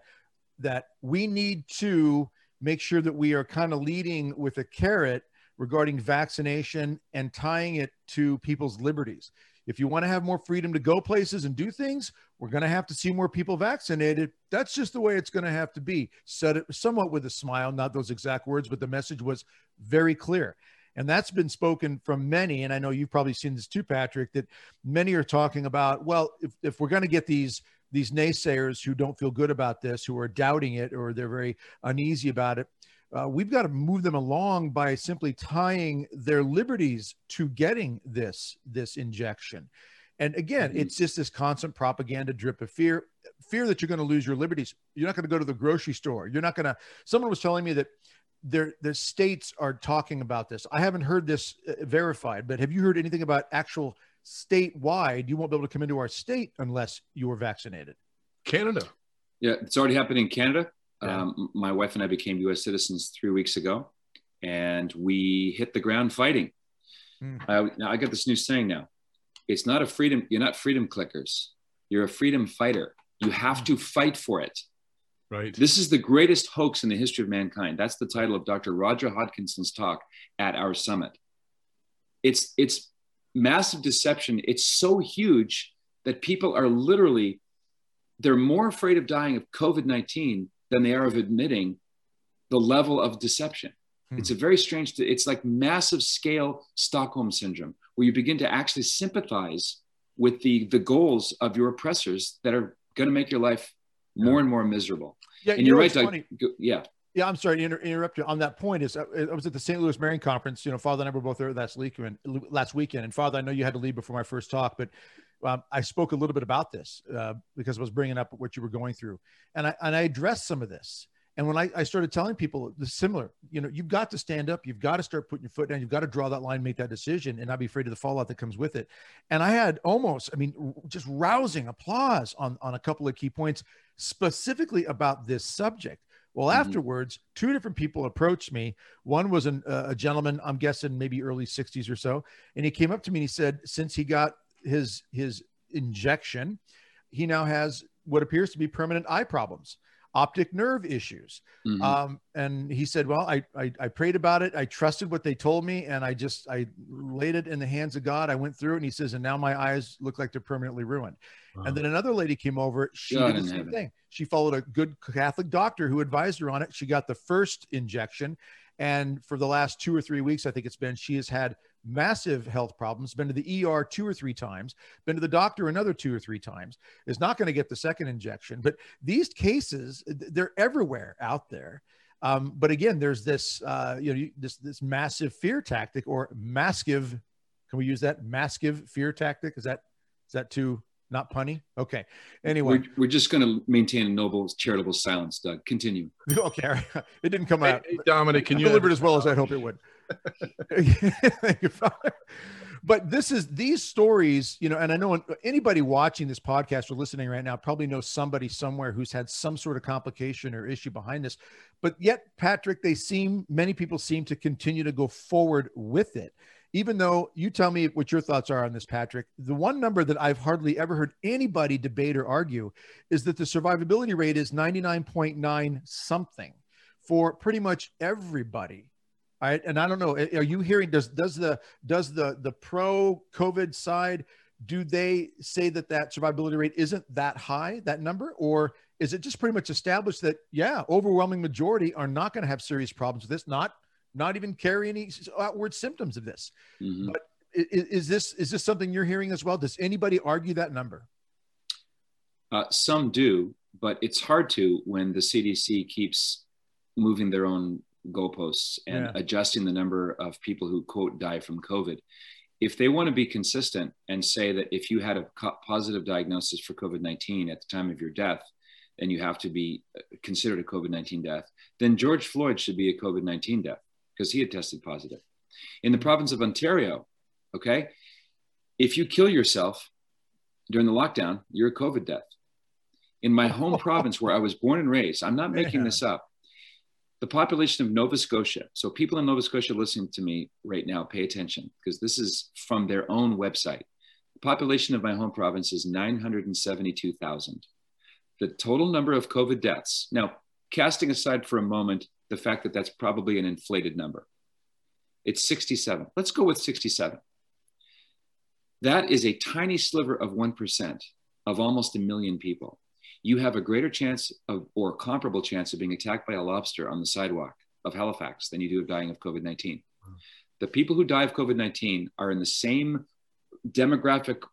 that we need to make sure that we are kind of leading with a carrot regarding vaccination and tying it to people's liberties. If you want to have more freedom to go places and do things, we're going to have to see more people vaccinated. That's just the way it's going to have to be. Said it somewhat with a smile, not those exact words, but the message was very clear. And that's been spoken from many. And I know you've probably seen this too, Patrick, that many are talking about, well, if, if we're going to get these these naysayers who don't feel good about this, who are doubting it or they're very uneasy about it, uh, we've got to move them along by simply tying their liberties to getting this this injection. And again, mm-hmm. it's just this constant propaganda drip of fear, fear that you're going to lose your liberties. You're not going to go to the grocery store. You're not going to. Someone was telling me that there the states are talking about this. I haven't heard this uh, verified, but have you heard anything about actual statewide? You won't be able to come into our state unless you are vaccinated. Canada. Yeah, it's already happened in Canada. Yeah. Um, my wife and I became U.S. citizens three weeks ago, and we hit the ground fighting. Mm. Uh, now I got this new saying now. It's not a freedom. You're not freedom clickers. You're a freedom fighter. You have to fight for it. Right. This is the greatest hoax in the history of mankind. That's the title of Dr. Roger Hodkinson's talk at our summit. It's it's massive deception. It's so huge that people are literally they're more afraid of dying of COVID-19 than they are of admitting the level of deception. Hmm. It's a very strange, it's like massive scale Stockholm syndrome, where you begin to actually sympathize with the, the goals of your oppressors that are going to make your life more and more miserable. Yeah, and you're right, Doug. Yeah. Yeah, I'm sorry to inter- interrupt you on that point. Is uh, I was at the St. Louis Marian Conference. You know, Father and I were both there last weekend. Last weekend, and Father, I know you had to leave before my first talk, but um, I spoke a little bit about this uh, because I was bringing up what you were going through, and I and I addressed some of this. And when I, I started telling people the similar, you know, you've got to stand up, you've got to start putting your foot down, you've got to draw that line, make that decision, and not be afraid of the fallout that comes with it. And I had almost, I mean, just rousing applause on on a couple of key points, specifically about this subject. Well, mm-hmm. afterwards, two different people approached me. One was an, uh, a gentleman, I'm guessing maybe early 60s or so, and he came up to me and he said, since he got his his injection, he now has what appears to be permanent eye problems optic nerve issues. Mm-hmm. Um, and he said, well, I, I, I, prayed about it. I trusted what they told me. And I just, I laid it in the hands of God. I went through it. And he says, and now my eyes look like they're permanently ruined. Wow. And then another lady came over. She God did the same thing. She followed a good Catholic doctor who advised her on it. She got the first injection. And for the last two or three weeks, I think it's been, she has had massive health problems, been to the ER two or three times, been to the doctor another two or three times, is not going to get the second injection. But these cases, they're everywhere out there. Um, but again, there's this, uh, you know, this this massive fear tactic or massive. Can we use that massive fear tactic? Is that is that too not punny? Okay. Anyway, we're, we're just going to maintain a noble charitable silence, Doug. Continue. Okay. It didn't come out. Hey, Dominic, can you deliver it as well as I hope it would? But this is these stories, you know, and I know anybody watching this podcast or listening right now probably knows somebody somewhere who's had some sort of complication or issue behind this. But yet, Patrick, they seem, many people seem to continue to go forward with it. Even though you tell me what your thoughts are on this, Patrick, the one number that I've hardly ever heard anybody debate or argue is that the survivability rate is 99.9 something for pretty much everybody right. And I don't know, are you hearing, does, does the, does the, the pro COVID side, do they say that that survivability rate isn't that high, that number, or is it just pretty much established that, yeah, overwhelming majority are not going to have serious problems with this, not, not even carry any outward symptoms of this. Mm-hmm. But is, is, this, is this something you're hearing as well? Does anybody argue that number? Uh, some do, but it's hard to when the CDC keeps moving their own goalposts and yeah. adjusting the number of people who quote die from COVID. If they want to be consistent and say that if you had a positive diagnosis for COVID 19 at the time of your death, then you have to be uh, considered a COVID 19 death, then George Floyd should be a COVID 19 death because he had tested positive. In the province of Ontario, okay, if you kill yourself during the lockdown, you're a COVID death. In my home province where I was born and raised, I'm not making this up, the population of Nova Scotia. So people in Nova Scotia listening to me right now, pay attention because this is from their own website. The population of my home province is 972,000. The total number of COVID deaths, now casting aside for a moment the fact that that's probably an inflated number, it's 67. Let's go with 67. That is a tiny sliver of 1% of almost a million people you have a greater chance of, or comparable chance of being attacked by a lobster on the sidewalk of Halifax than you do of dying of COVID 19. The people who die of COVID 19 are in the same demographic,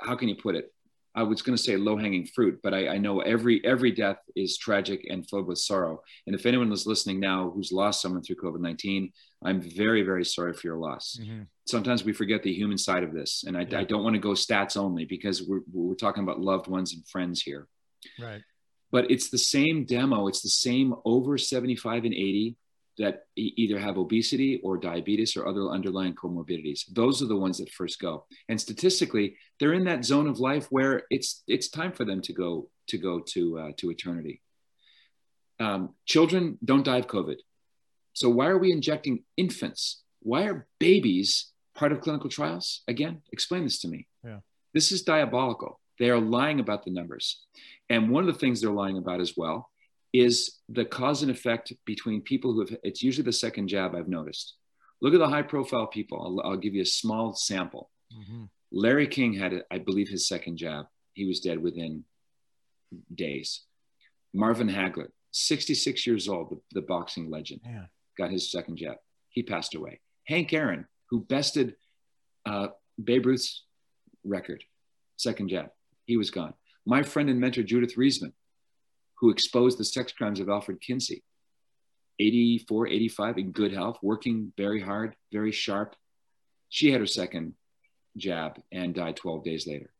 how can you put it? I was going to say low hanging fruit, but I, I, know every every death is tragic and filled with sorrow. And if anyone was listening now who's lost someone through COVID nineteen, I'm very very sorry for your loss. Mm-hmm. Sometimes we forget the human side of this, and I, yeah. I don't want to go stats only because we're we're talking about loved ones and friends here. Right. But it's the same demo. It's the same over seventy five and eighty that either have obesity or diabetes or other underlying comorbidities. Those are the ones that first go. And statistically, they're in that zone of life where it's it's time for them to go to go to uh, to eternity. Um, children don't die of COVID. So why are we injecting infants? Why are babies part of clinical trials? Again, explain this to me. Yeah. This is diabolical. They are lying about the numbers. And one of the things they're lying about as well is the cause and effect between people who have, it's usually the second jab I've noticed. Look at the high profile people. I'll, I'll give you a small sample. Mm-hmm. Larry King had, I believe, his second jab. He was dead within days. Marvin Hagler, 66 years old, the, the boxing legend, yeah. got his second jab. He passed away. Hank Aaron, who bested uh, Babe Ruth's record, second jab, he was gone. My friend and mentor, Judith Reisman, who exposed the sex crimes of Alfred Kinsey. 84, 85 in good health, working very hard, very sharp. She had her second jab and died 12 days later.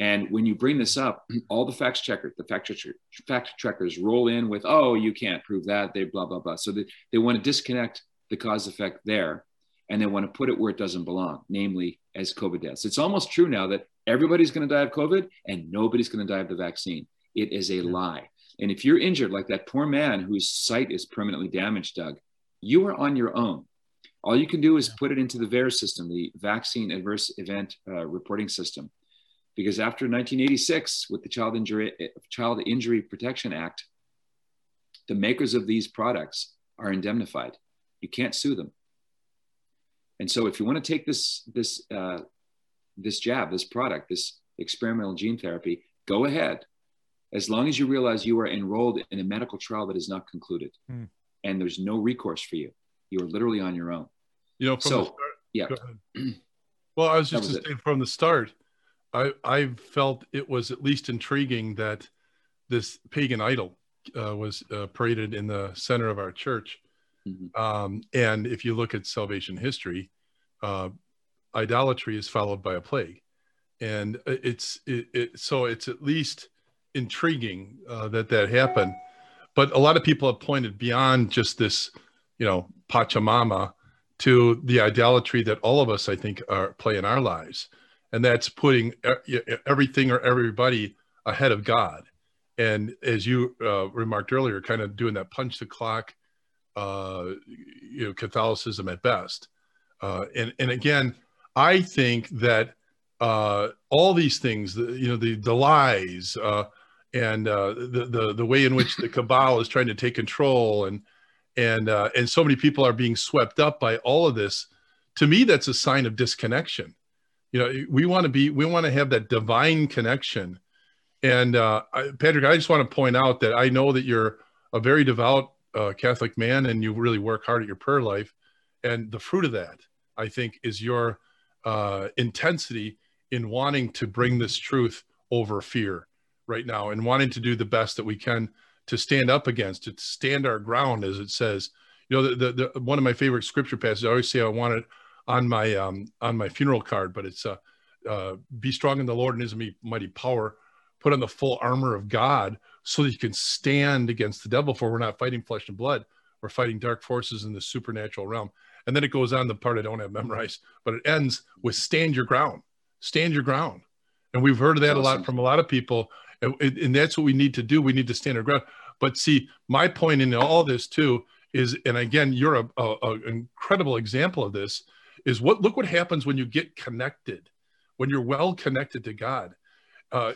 And when you bring this up, all the fact checkers, the fact, checker, fact checkers roll in with, oh, you can't prove that, they blah, blah, blah. So they, they want to disconnect the cause effect there and they want to put it where it doesn't belong, namely as COVID deaths. It's almost true now that everybody's going to die of COVID and nobody's going to die of the vaccine. It is a lie. And if you're injured, like that poor man whose sight is permanently damaged, Doug, you are on your own. All you can do is put it into the VAERS system, the Vaccine Adverse Event uh, Reporting System. Because after 1986, with the Child Injury, Child Injury Protection Act, the makers of these products are indemnified. You can't sue them. And so, if you want to take this this uh, this jab, this product, this experimental gene therapy, go ahead as long as you realize you are enrolled in a medical trial that is not concluded mm. and there's no recourse for you you are literally on your own. You know so start, yeah. well i was just was saying from the start i i felt it was at least intriguing that this pagan idol uh, was uh, paraded in the center of our church. Mm-hmm. um, and if you look at salvation history uh, idolatry is followed by a plague. And it's it, it so it's at least intriguing uh, that that happened. But a lot of people have pointed beyond just this, you know, Pachamama to the idolatry that all of us, I think, are play in our lives, and that's putting everything or everybody ahead of God. And as you uh, remarked earlier, kind of doing that punch the clock, uh, you know, Catholicism at best. Uh, and and again, I think that uh, all these things, you know, the the lies, uh, and uh, the, the the way in which the cabal is trying to take control and and uh, and so many people are being swept up by all of this to me that's a sign of disconnection. You know we want to be we want to have that divine connection. And uh, patrick i just want to point out that i know that you're a very devout uh, catholic man and you really work hard at your prayer life. And the fruit of that i think is your uh, intensity in wanting to bring this truth over fear right now and wanting to do the best that we can to stand up against to stand our ground, as it says. You know, the, the, the one of my favorite scripture passages. I always say I want it on my um, on my funeral card, but it's uh, uh, "Be strong in the Lord and His mighty power." Put on the full armor of God so that you can stand against the devil. For we're not fighting flesh and blood; we're fighting dark forces in the supernatural realm. And then it goes on the part I don't have memorized, but it ends with "Stand your ground." Stand your ground. And we've heard of that awesome. a lot from a lot of people and, and that's what we need to do. We need to stand our ground. But see, my point in all this too is, and again, you're a, a, a incredible example of this. Is what look what happens when you get connected, when you're well connected to God. Uh,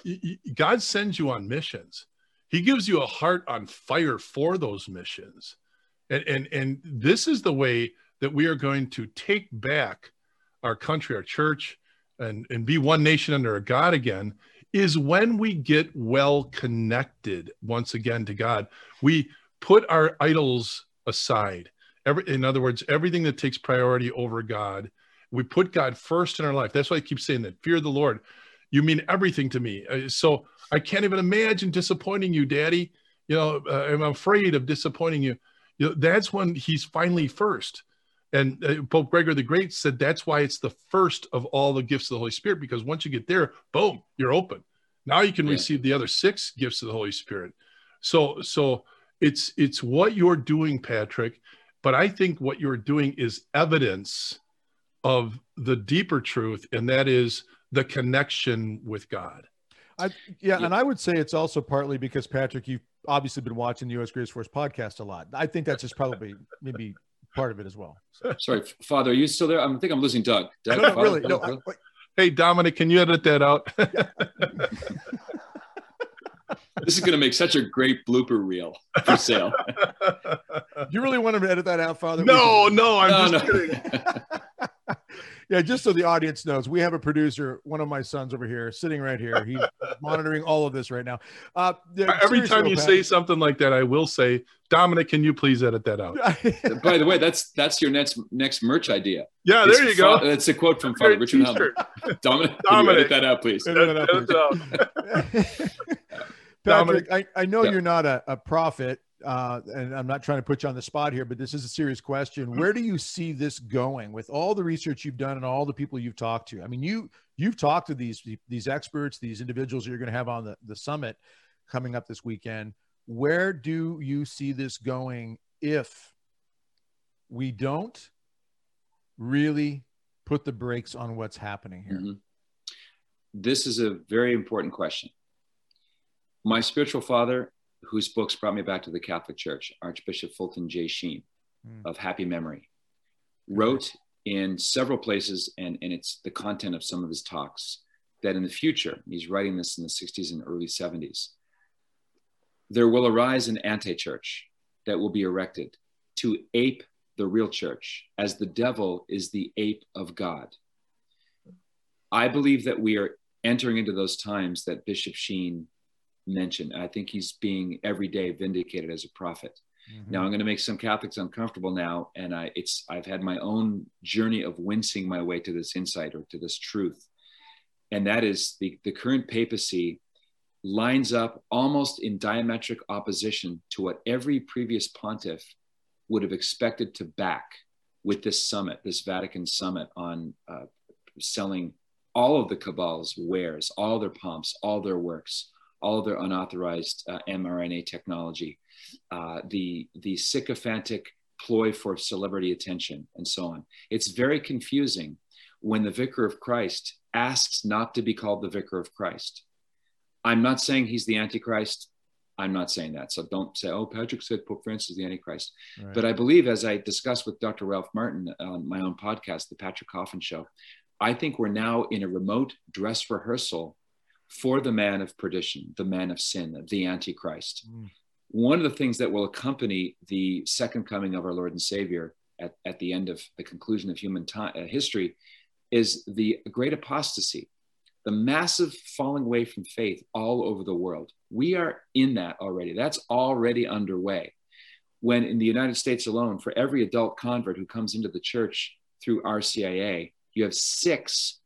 God sends you on missions. He gives you a heart on fire for those missions, and and and this is the way that we are going to take back our country, our church, and and be one nation under a God again is when we get well connected once again to God. We put our idols aside. Every, in other words, everything that takes priority over God, we put God first in our life. That's why I keep saying that fear the Lord. You mean everything to me. Uh, so I can't even imagine disappointing you, Daddy. You know, uh, I'm afraid of disappointing you. You know, that's when he's finally first. And uh, Pope Gregory the Great said that's why it's the first of all the gifts of the Holy Spirit, because once you get there, boom, you're open. Now you can yeah. receive the other six gifts of the Holy Spirit. So, so it's it's what you're doing, Patrick. But I think what you're doing is evidence of the deeper truth, and that is the connection with God. I, yeah, yeah, and I would say it's also partly because Patrick, you've obviously been watching the U.S. Grace Force podcast a lot. I think that's just probably maybe part of it as well. So. Sorry, Father, are you still there? I think I'm losing Doug. Doug no, really. No, I, hey, Dominic, can you edit that out? this is going to make such a great blooper reel for sale. you really want to edit that out, Father? No, no, I'm no, just no. kidding. yeah, just so the audience knows, we have a producer, one of my sons over here, sitting right here. He's monitoring all of this right now. Uh, yeah, Every time you Pat, say something like that, I will say, Dominic, can you please edit that out? By the way, that's that's your next next merch idea. Yeah, there you go. That's a quote from Father Richard Heilman. Dominic, Dominic, edit that out, please? Edit that out, Patrick, I, I know yeah. you're not a, a prophet, uh, and I'm not trying to put you on the spot here, but this is a serious question. Where do you see this going with all the research you've done and all the people you've talked to? I mean, you you've talked to these these experts, these individuals you're going to have on the, the summit coming up this weekend. Where do you see this going if we don't really put the brakes on what's happening here? Mm-hmm. This is a very important question my spiritual father, whose books brought me back to the Catholic Church, Archbishop Fulton J. Sheen mm. of happy memory, wrote in several places, and, and it's the content of some of his talks, that in the future, he's writing this in the 60s and early 70s, there will arise an anti church that will be erected to ape the real church, as the devil is the ape of God. I believe that we are entering into those times that Bishop Sheen mentioned. I think he's being every day vindicated as a prophet. Mm-hmm. Now I'm going to make some Catholics uncomfortable now, and I it's I've had my own journey of wincing my way to this insight or to this truth, and that is the the current papacy lines up almost in diametric opposition to what every previous pontiff would have expected to back with this summit, this Vatican summit on uh, selling all of the cabal's wares, all their pomps, all their works, all their unauthorized uh, mRNA technology, uh, the, the sycophantic ploy for celebrity attention, and so on. It's very confusing when the vicar of Christ asks not to be called the vicar of Christ. I'm not saying he's the Antichrist. I'm not saying that. So don't say, oh, Patrick said Pope Francis is the Antichrist. Right. But I believe, as I discussed with Dr. Ralph Martin on my own podcast, The Patrick Coffin Show, I think we're now in a remote dress rehearsal for the man of perdition, the man of sin, the Antichrist. Mm. One of the things that will accompany the second coming of our Lord and Savior at, at the end of the conclusion of human time, uh, history is the great apostasy, the massive falling away from faith all over the world. We are in that already. That's already underway. When in the United States alone, for every adult convert who comes into the church through RCIA, you have six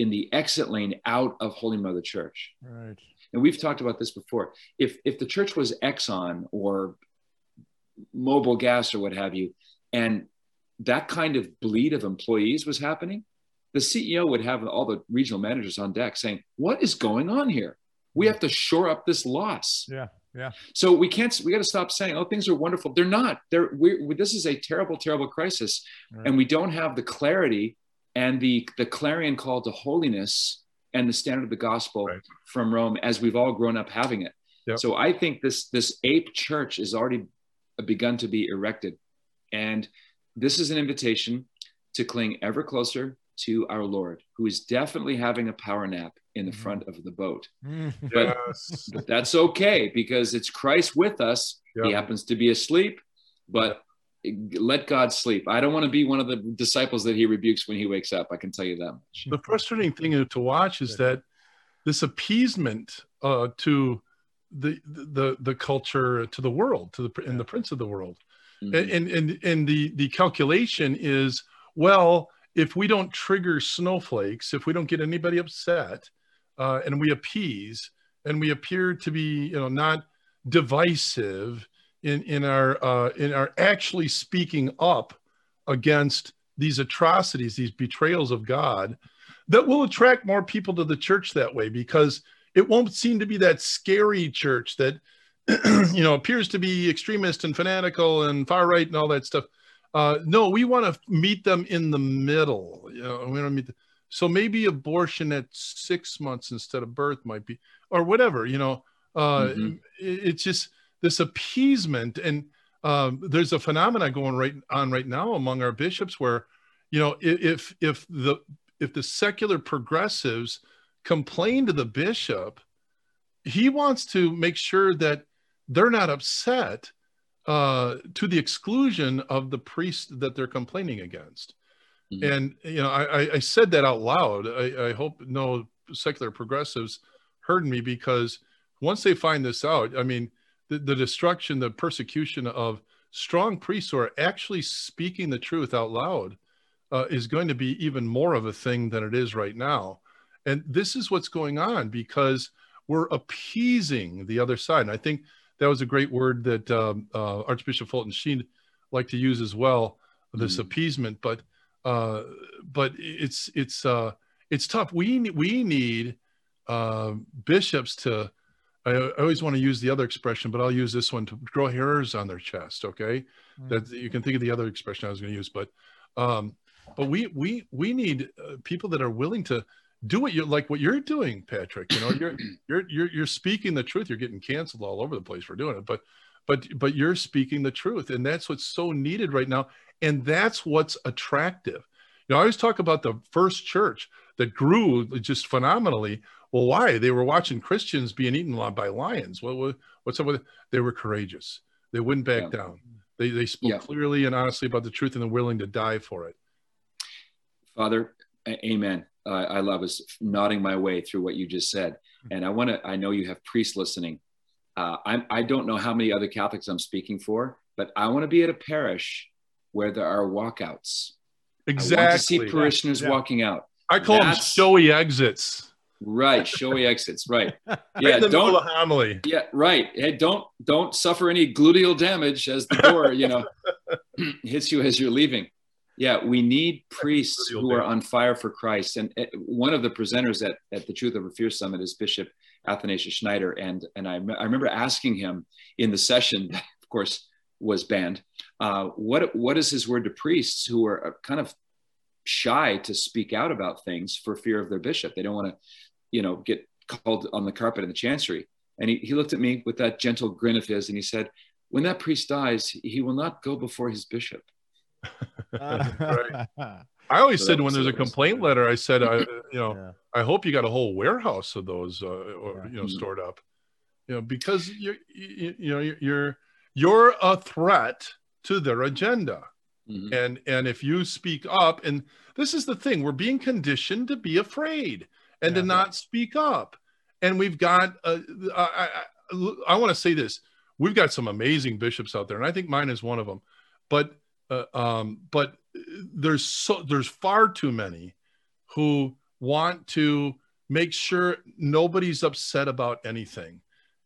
in the exit lane out of Holy Mother Church. Right. And we've talked about this before. If if the church was Exxon or Mobil Gas or what have you, and that kind of bleed of employees was happening, the CEO would have all the regional managers on deck saying, "What is going on here? We have to shore up this loss." Yeah. Yeah. So we can't. We got to stop saying, "Oh, things are wonderful." They're not. They're. We, this is a terrible, terrible crisis, right. and we don't have the clarity and the, the clarion call to holiness and the standard of the gospel right. from Rome as we've all grown up having it. Yep. So I think this this ape church is already begun to be erected. And this is an invitation to cling ever closer to our Lord, who is definitely having a power nap in the mm-hmm. front of the boat. Mm-hmm. But, yes. but, that's okay because it's Christ with us. Yep. He happens to be asleep, but let God sleep. I don't want to be one of the disciples that he rebukes when he wakes up. I can tell you that much. The frustrating thing to watch is that this appeasement uh, to the, the the culture, to the world, to the and the prince of the world, mm-hmm. and and and the the calculation is well, if we don't trigger snowflakes, if we don't get anybody upset, uh, and we appease and we appear to be you know not divisive in in our uh, in our actually speaking up against these atrocities, these betrayals of God, that will attract more people to the church that way because it won't seem to be that scary church that you know appears to be extremist and fanatical and far right and all that stuff. Uh, no, we want to meet them in the middle. You know, we want to meet. The, so maybe abortion at six months instead of birth might be, or whatever. You know, uh, mm-hmm. it, it's just this appeasement. And um, there's a phenomena going right on right now among our bishops where you know if if the if the secular progressives complain to the bishop he wants to make sure that they're not upset uh, to the exclusion of the priest that they're complaining against. Mm-hmm. and you know I, I said that out loud. I, I hope no secular progressives heard me because once they find this out i mean the, the destruction, the persecution of strong priests who are actually speaking the truth out loud uh, is going to be even more of a thing than it is right now. And this is what's going on because we're appeasing the other side. And I think that was a great word that um, uh, Archbishop Fulton Sheen liked to use as well, this mm. appeasement. But uh, but it's it's uh, it's tough. We we need uh, bishops to I, I, always want to use the other expression, but I'll use this one to grow hairs on their chest. Okay, mm-hmm. that you can think of the other expression I was going to use, but um, but we we we need uh, people that are willing to do what you like what you're doing, Patrick. You know, you're you're you're you're speaking the truth. You're getting canceled all over the place for doing it, but but but you're speaking the truth, and that's what's so needed right now, and that's what's attractive. You know, I always talk about the first church that grew just phenomenally well, why? They were watching Christians being eaten by lions. What, what's up with it? They were courageous. They wouldn't back yeah. down. They, they spoke yeah. clearly and honestly about the truth and they're willing to die for it. Father, amen. Uh, I love us nodding my way through what you just said. Hmm. And I want to, I know you have priests listening. Uh, I'm, I don't know how many other Catholics I'm speaking for, but I want to be at a parish where there are walkouts. Exactly. I want to see parishioners yeah. walking out. I call That's, them showy exits. Right, showy exits. Right. Yeah. don't homily. Yeah. Right. Hey, don't don't suffer any gluteal damage as the door, you know, hits you as you're leaving. Yeah, we need priests who are on fire for Christ. And eh, one of the presenters at, at the Truth Over Fear Summit is Bishop Athanasius Schneider. And and I, I remember asking him in the session, that of course, was banned. Uh, what what is his word to priests who are uh, kind of shy to speak out about things for fear of their bishop? They don't want to you know, get called on the carpet in the chancery. And he, he looked at me with that gentle grin of his and he said, When that priest dies, he will not go before his bishop. right. I always so said when there's a complaint letter, I said, I, you know, yeah. I hope you got a whole warehouse of those, uh, or, yeah. you know, mm-hmm. stored up, you know, because you're, you, you know, you're, you're a threat to their agenda. Mm-hmm. And, and if you speak up, and this is the thing, we're being conditioned to be afraid and yeah, to not speak up. And we've got, uh, I, I, I want to say this: we've got some amazing bishops out there, and I think mine is one of them. But, uh, um, but there's so there's far too many who want to make sure nobody's upset about anything,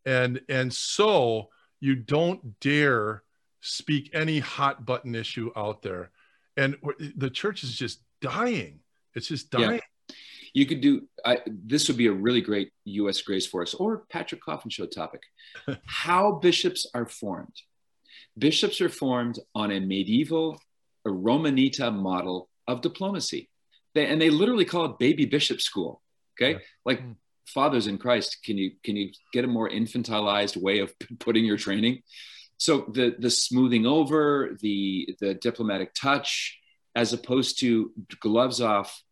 and and so you don't dare speak any hot button issue out there, and the church is just dying. It's just dying. Yeah you could do I, this would be a really great US Grace Force or patrick coffin show topic. How bishops are formed. Bishops are formed on a medieval a romanita model of diplomacy. They, and they literally call it baby bishop school okay? Yeah. like mm. fathers in christ can you can you get a more infantilized way of putting your training? So the the smoothing over the the diplomatic touch as opposed to gloves off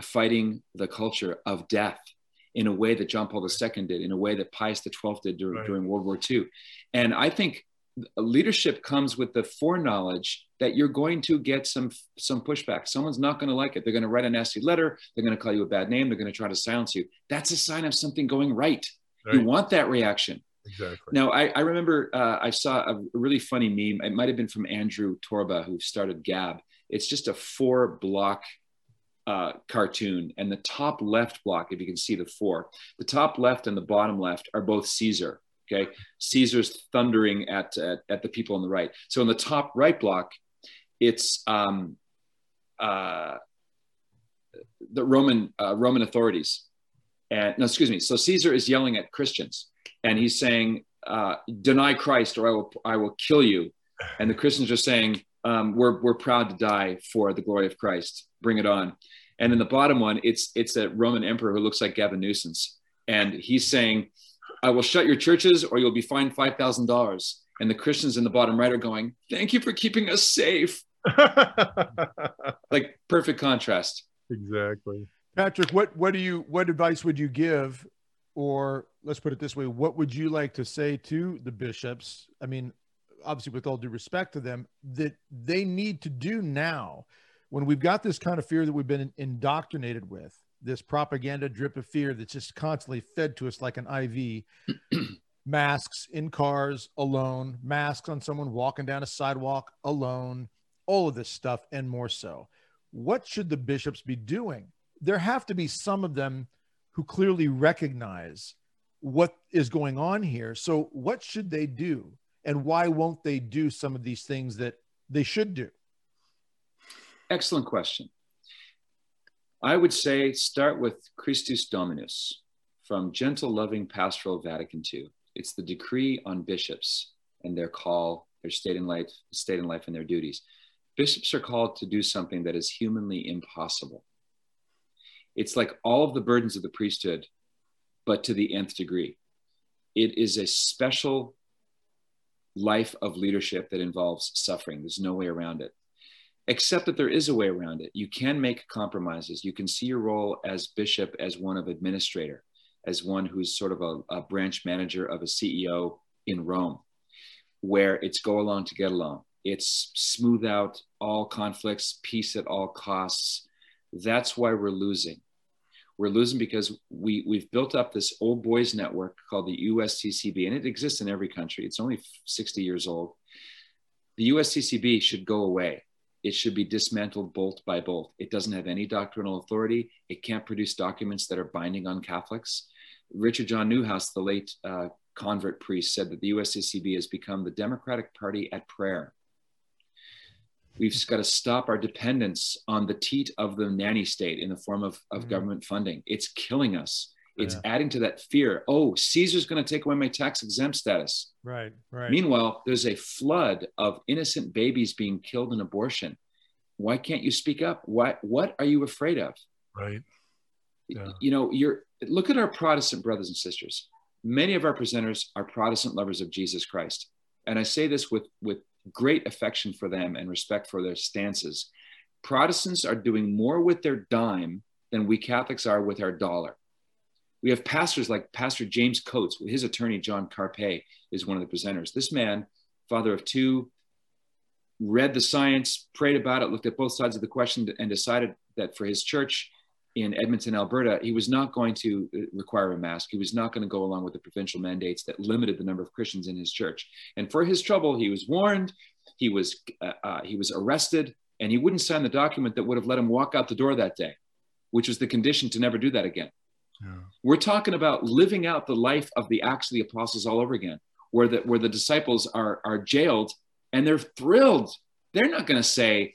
fighting the culture of death in a way that John Paul II did, in a way that Pius XII did during, right. during World War II. And I think leadership comes with the foreknowledge that you're going to get some some pushback. Someone's not going to like it. They're going to write a nasty letter. They're going to call you a bad name. They're going to try to silence you. That's a sign of something going right. right. You want that reaction. Exactly. Now, I, I remember uh, I saw a really funny meme. It might have been from Andrew Torba, who started Gab. It's just a four block uh, cartoon, and the top left block, if you can see the four, the top left and the bottom left are both Caesar. Okay, Caesar's thundering at, at, at the people on the right. So in the top right block, it's um, uh, the Roman uh, Roman authorities. And no, excuse me. So Caesar is yelling at Christians, and he's saying, uh, "Deny Christ, or I will I will kill you." And the Christians are saying, um, "We're we're proud to die for the glory of Christ. Bring it on." And in the bottom one, it's it's a Roman emperor who looks like Gavin Newsom, and he's saying, "I will shut your churches, or you'll be fined five thousand dollars." And the Christians in the bottom right are going, "Thank you for keeping us safe." like perfect contrast. Exactly. Patrick, what what do you what advice would you give, or let's put it this way, what would you like to say to the bishops? I mean, obviously, with all due respect to them, that they need to do now when we've got this kind of fear that we've been indoctrinated with, this propaganda drip of fear that's just constantly fed to us like an IV. masks in cars alone, masks on someone walking down a sidewalk alone, all of this stuff and more so. What should the bishops be doing? There have to be some of them who clearly recognize what is going on here. So, what should they do? And why won't they do some of these things that they should do? Excellent question. I would say start with Christus Dominus from Gentle Loving Pastoral Vatican II. It's the decree on bishops and their call, their state in life, state in life, and their duties. Bishops are called to do something that is humanly impossible. It's like all of the burdens of the priesthood, but to the nth degree. It is a special life of leadership that involves suffering. There's no way around it except that there is a way around it. You can make compromises. You can see your role as bishop as one of administrator, as one who's sort of a, a branch manager of a CEO in Rome, where it's go along to get along. It's smooth out all conflicts, peace at all costs. That's why we're losing. We're losing because we, we've built up this old boys network called the USCCB, and it exists in every country. It's only 60 years old. The USCCB should go away it should be dismantled bolt by bolt. It doesn't have any doctrinal authority. It can't produce documents that are binding on Catholics. Richard John Neuhaus, the late uh, convert priest, said that the USCCB has become the Democratic Party at prayer. We've got to stop our dependence on the teat of the nanny state in the form of, of mm-hmm. government funding. It's killing us. It's yeah. adding to that fear. Oh, Caesar's going to take away my tax exempt status. Right, right. Meanwhile, there's a flood of innocent babies being killed in abortion. Why can't you speak up? Why, what are you afraid of? Right. Yeah. You know, you're look at our Protestant brothers and sisters. Many of our presenters are Protestant lovers of Jesus Christ. And I say this with, with great affection for them and respect for their stances. Protestants are doing more with their dime than we Catholics are with our dollar. We have pastors like Pastor James Coates, his attorney, John Carpay, is one of the presenters. This man, father of two, read the science, prayed about it, looked at both sides of the question, and decided that for his church in Edmonton, Alberta, he was not going to uh, require a mask. He was not going to go along with the provincial mandates that limited the number of Christians in his church. And for his trouble, he was warned, he was uh, uh, he was arrested, and he wouldn't sign the document that would have let him walk out the door that day, which was the condition to never do that again. Yeah. We're talking about living out the life of the Acts of the Apostles all over again, where the, where the disciples are, are jailed and they're thrilled. They're not going to say,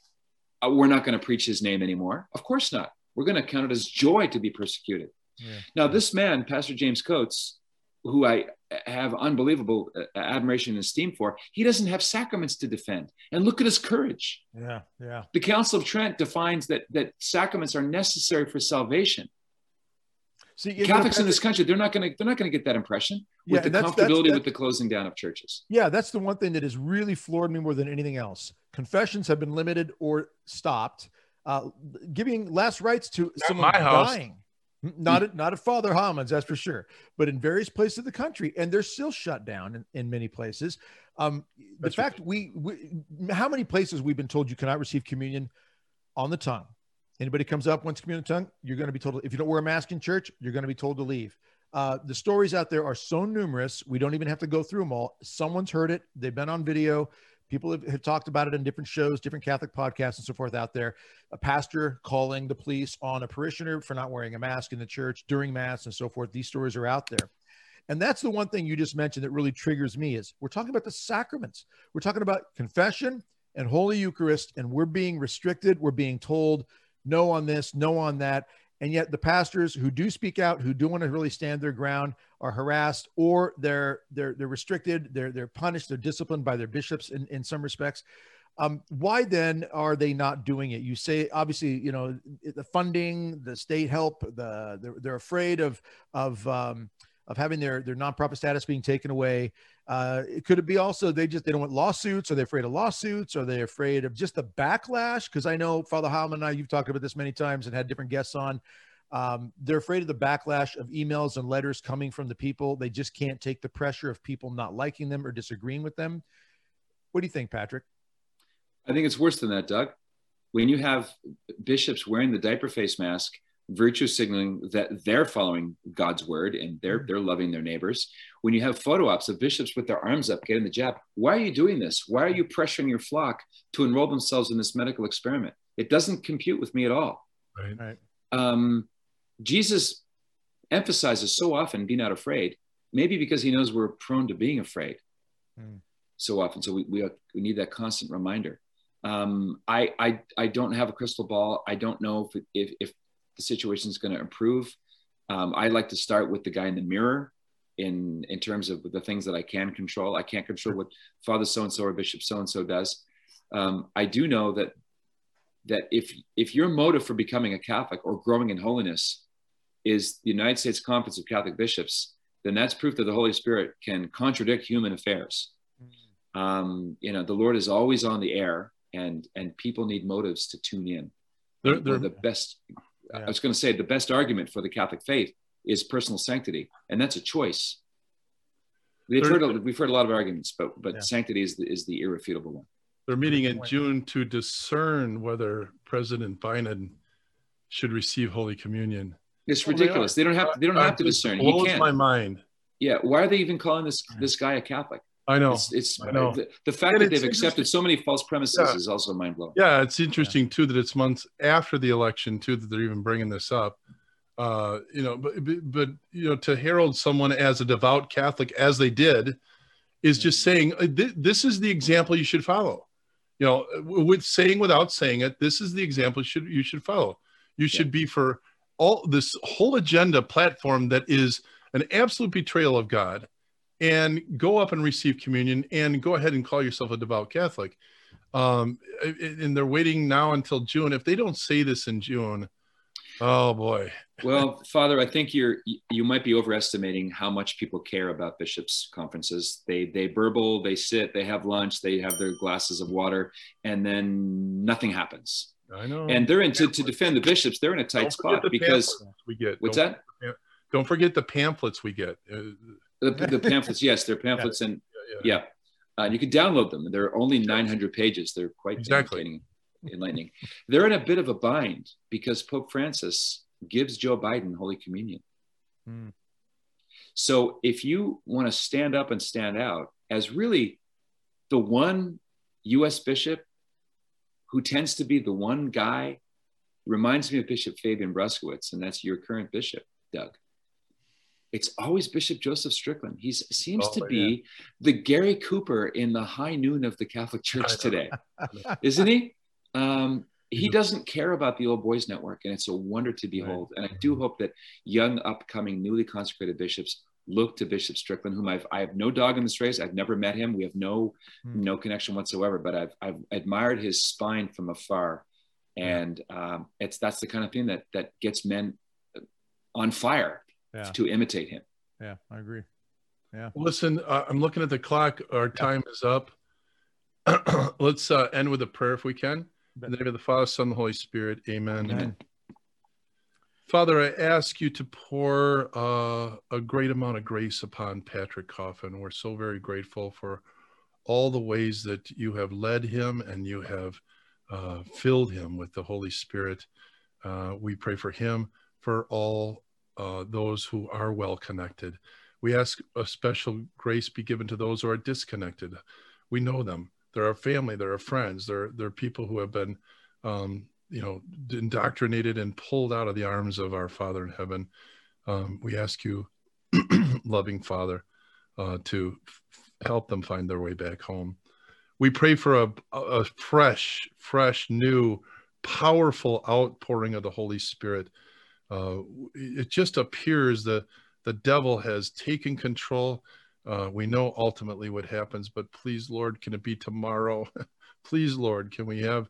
oh, We're not going to preach his name anymore. Of course not. We're going to count it as joy to be persecuted. Yeah. Now, this man, Pastor James Coates, who I have unbelievable uh, admiration and esteem for, he doesn't have sacraments to defend. And look at his courage. Yeah, yeah. The Council of Trent defines that that sacraments are necessary for salvation. See, Catholics in this country, they're not going to they're not going to get that impression with yeah, the that's, comfortability that's, with the closing down of churches. Yeah, that's the one thing that has really floored me more than anything else. Confessions have been limited or stopped. Uh, giving last rites to not someone dying. Not at, not at Father Heilman's, that's for sure, but in various places of the country, and they're still shut down in, in many places. Um, the that's fact we, we, how many places we've been told you cannot receive communion on the tongue, Anybody comes up, wants communion tongue, you're going to be told, if you don't wear a mask in church, you're going to be told to leave. Uh, the stories out there are so numerous. We don't even have to go through them all. Someone's heard it. They've been on video. People have, have, talked about it in different shows, different Catholic podcasts, and so forth out there. A pastor calling the police on a parishioner for not wearing a mask in the church during Mass and so forth. These stories are out there. And that's the one thing you just mentioned that really triggers me is we're talking about the sacraments. We're talking about confession and Holy Eucharist, and we're being restricted. We're being told no on this, no on that. And yet the pastors who do speak out, who do want to really stand their ground, are harassed or they're they're they're restricted, they're they're punished, they're disciplined by their bishops in, in some respects. Um, why then are they not doing it? You say obviously, you know, the funding, the state help, the they're, they're afraid of of um, of having their their nonprofit status being taken away. Uh, could it be also they just they don't want lawsuits? Are they afraid of lawsuits? Are they afraid of just the backlash? Because I know Father Heilman and I, you've talked about this many times and had different guests on. Um, they're afraid of the backlash of emails and letters coming from the people. They just can't take the pressure of people not liking them or disagreeing with them. What do you think, Patrick? I think it's worse than that, Doug. When you have bishops wearing the diaper face mask virtue signaling that they're following God's word and they're mm-hmm. they're loving their neighbors. When you have photo ops of bishops with their arms up getting the jab, why are you doing this? Why are you pressuring your flock to enroll themselves in this medical experiment? It doesn't compute with me at all. Right. right. Um, Jesus emphasizes so often be not afraid, maybe because he knows we're prone to being afraid mm. so often. So we, we, we need that constant reminder. Um, I, I, I don't have a crystal ball. I don't know if, if, if the situation is going to improve. Um, I like to start with the guy in the mirror in in terms of the things that I can control. I can't control what Father so and so or Bishop so and so does. Um, I do know that that if if your motive for becoming a Catholic or growing in holiness is the United States Conference of Catholic Bishops, then that's proof that the Holy Spirit can contradict human affairs. Mm. Um, you know, the Lord is always on the air, and and people need motives to tune in. They're, they're the best yeah. I was going to say the best argument for the Catholic faith is personal sanctity, and that's a choice. We've heard, a, we've heard a lot of arguments, but but yeah. sanctity is the, is the irrefutable one. They're meeting in June to discern whether President Biden should receive Holy Communion. It's ridiculous. They, they, don't have they don't uh, have to discern. It blows my mind. Yeah, why are they even calling this this guy a Catholic? I know. It's, it's I know. The, the fact and that they've accepted so many false premises yeah. is also mind blowing. Yeah, it's interesting yeah. too that it's months after the election too that they're even bringing this up. Uh, you know, but, but you know, to herald someone as a devout Catholic as they did, is just saying uh, this is the example you should follow. You know, with saying without saying it, this is the example you should you should follow. You should yeah. be for all this whole agenda platform that is an absolute betrayal of God and go up and receive communion and go ahead and call yourself a devout Catholic. Um, and they're waiting now until June. If they don't say this in June, oh boy. well, Father, I think you're you might be overestimating how much people care about bishops' conferences. They they burble, they sit, they have lunch, they have their glasses of water, and then nothing happens. I know. And they're in to, to defend the bishops. They're in a tight spot because we get. What's don't, that? Don't forget the pamphlets we get. The, the pamphlets, yes, they're pamphlets, yeah. and yeah, yeah. Uh, you can download them. They're only 900 pages. They're quite exactly. enlightening. They're in a bit of a bind because Pope Francis gives Joe Biden Holy Communion. Hmm. So if you want to stand up and stand out as really the one U.S. bishop who tends to be the one guy, reminds me of Bishop Fabian Bruskewitz, and that's your current bishop, Doug it's always Bishop Joseph Strickland. He seems oh, to be yeah. the Gary Cooper in the high noon of the Catholic Church today, isn't he? Um, he doesn't care about the old boys network, and it's a wonder to behold. Right. And I do hope that young, upcoming, newly consecrated bishops look to Bishop Strickland, whom I've I have no dog in this race. I've never met him. We have no hmm. no connection whatsoever. But I've I've admired his spine from afar, and um, it's that's the kind of thing that that gets men on fire yeah. to imitate him. Yeah, I agree. Yeah. Listen, uh, I'm looking at the clock. Our time yeah. is up. Let's uh, end with a prayer if we can. In the name of the Father, Son, the Holy Spirit. Amen. Amen. Father, I ask you to pour uh, a great amount of grace upon Patrick Coffin. We're so very grateful for all the ways that you have led him and you have uh, filled him with the Holy Spirit. Uh, we pray for him, for all uh, those who are well connected. We ask a special grace be given to those who are disconnected. We know them. They're our family. They're our friends. They're they're people who have been, um, you know, indoctrinated and pulled out of the arms of our Father in heaven. Um, we ask you, loving Father, uh, to f- help them find their way back home. We pray for a, a fresh, fresh, new, powerful outpouring of the Holy Spirit. Uh, it just appears that the devil has taken control. Uh, we know ultimately what happens, but please, Lord, can it be tomorrow? please, Lord, can we have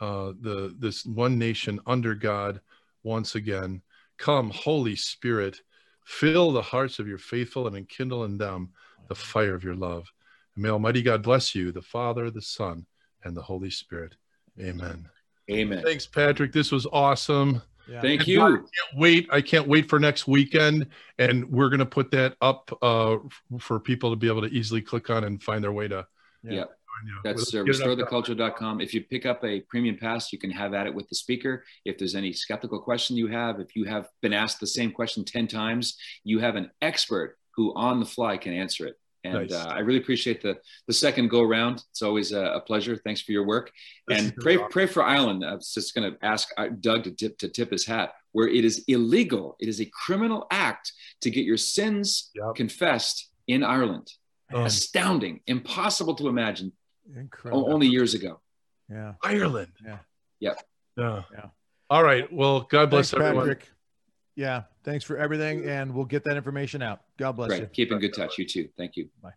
uh, the this one nation under God once again? Come, Holy Spirit, fill the hearts of your faithful and enkindle in them the fire of your love. And may Almighty God bless you, the Father, the Son, and the Holy Spirit. Amen. Amen. Thanks, Patrick. This was awesome. Yeah. Thank And you. I can't wait. I can't wait for next weekend. And we're going to put that up uh, for people to be able to easily click on and find their way to. Yeah. you. That's uh, Let's get it up. restoretheculture.com. If you pick up a premium pass, you can have at it with the speaker. If there's any skeptical question you have, if you have been asked the same question 10 times, you have an expert who on the fly can answer it. And Nice. uh, I really appreciate the the second go around. It's always a, a pleasure. Thanks for your work. This and pray awesome. pray for Ireland. I was just going to ask uh, Doug to tip to tip his hat. Where it is illegal, it is a criminal act to get your sins Yep. confessed in Ireland. Um, Astounding, impossible to imagine Incredible. only years ago. yeah. Ireland. Yeah. Yep. Yeah. Yeah. All right. Well, God bless Thanks, everyone. Patrick. Yeah. Thanks for everything. And we'll get that information out. God bless you. Great. Keep in good touch. You too. Thank you. Bye.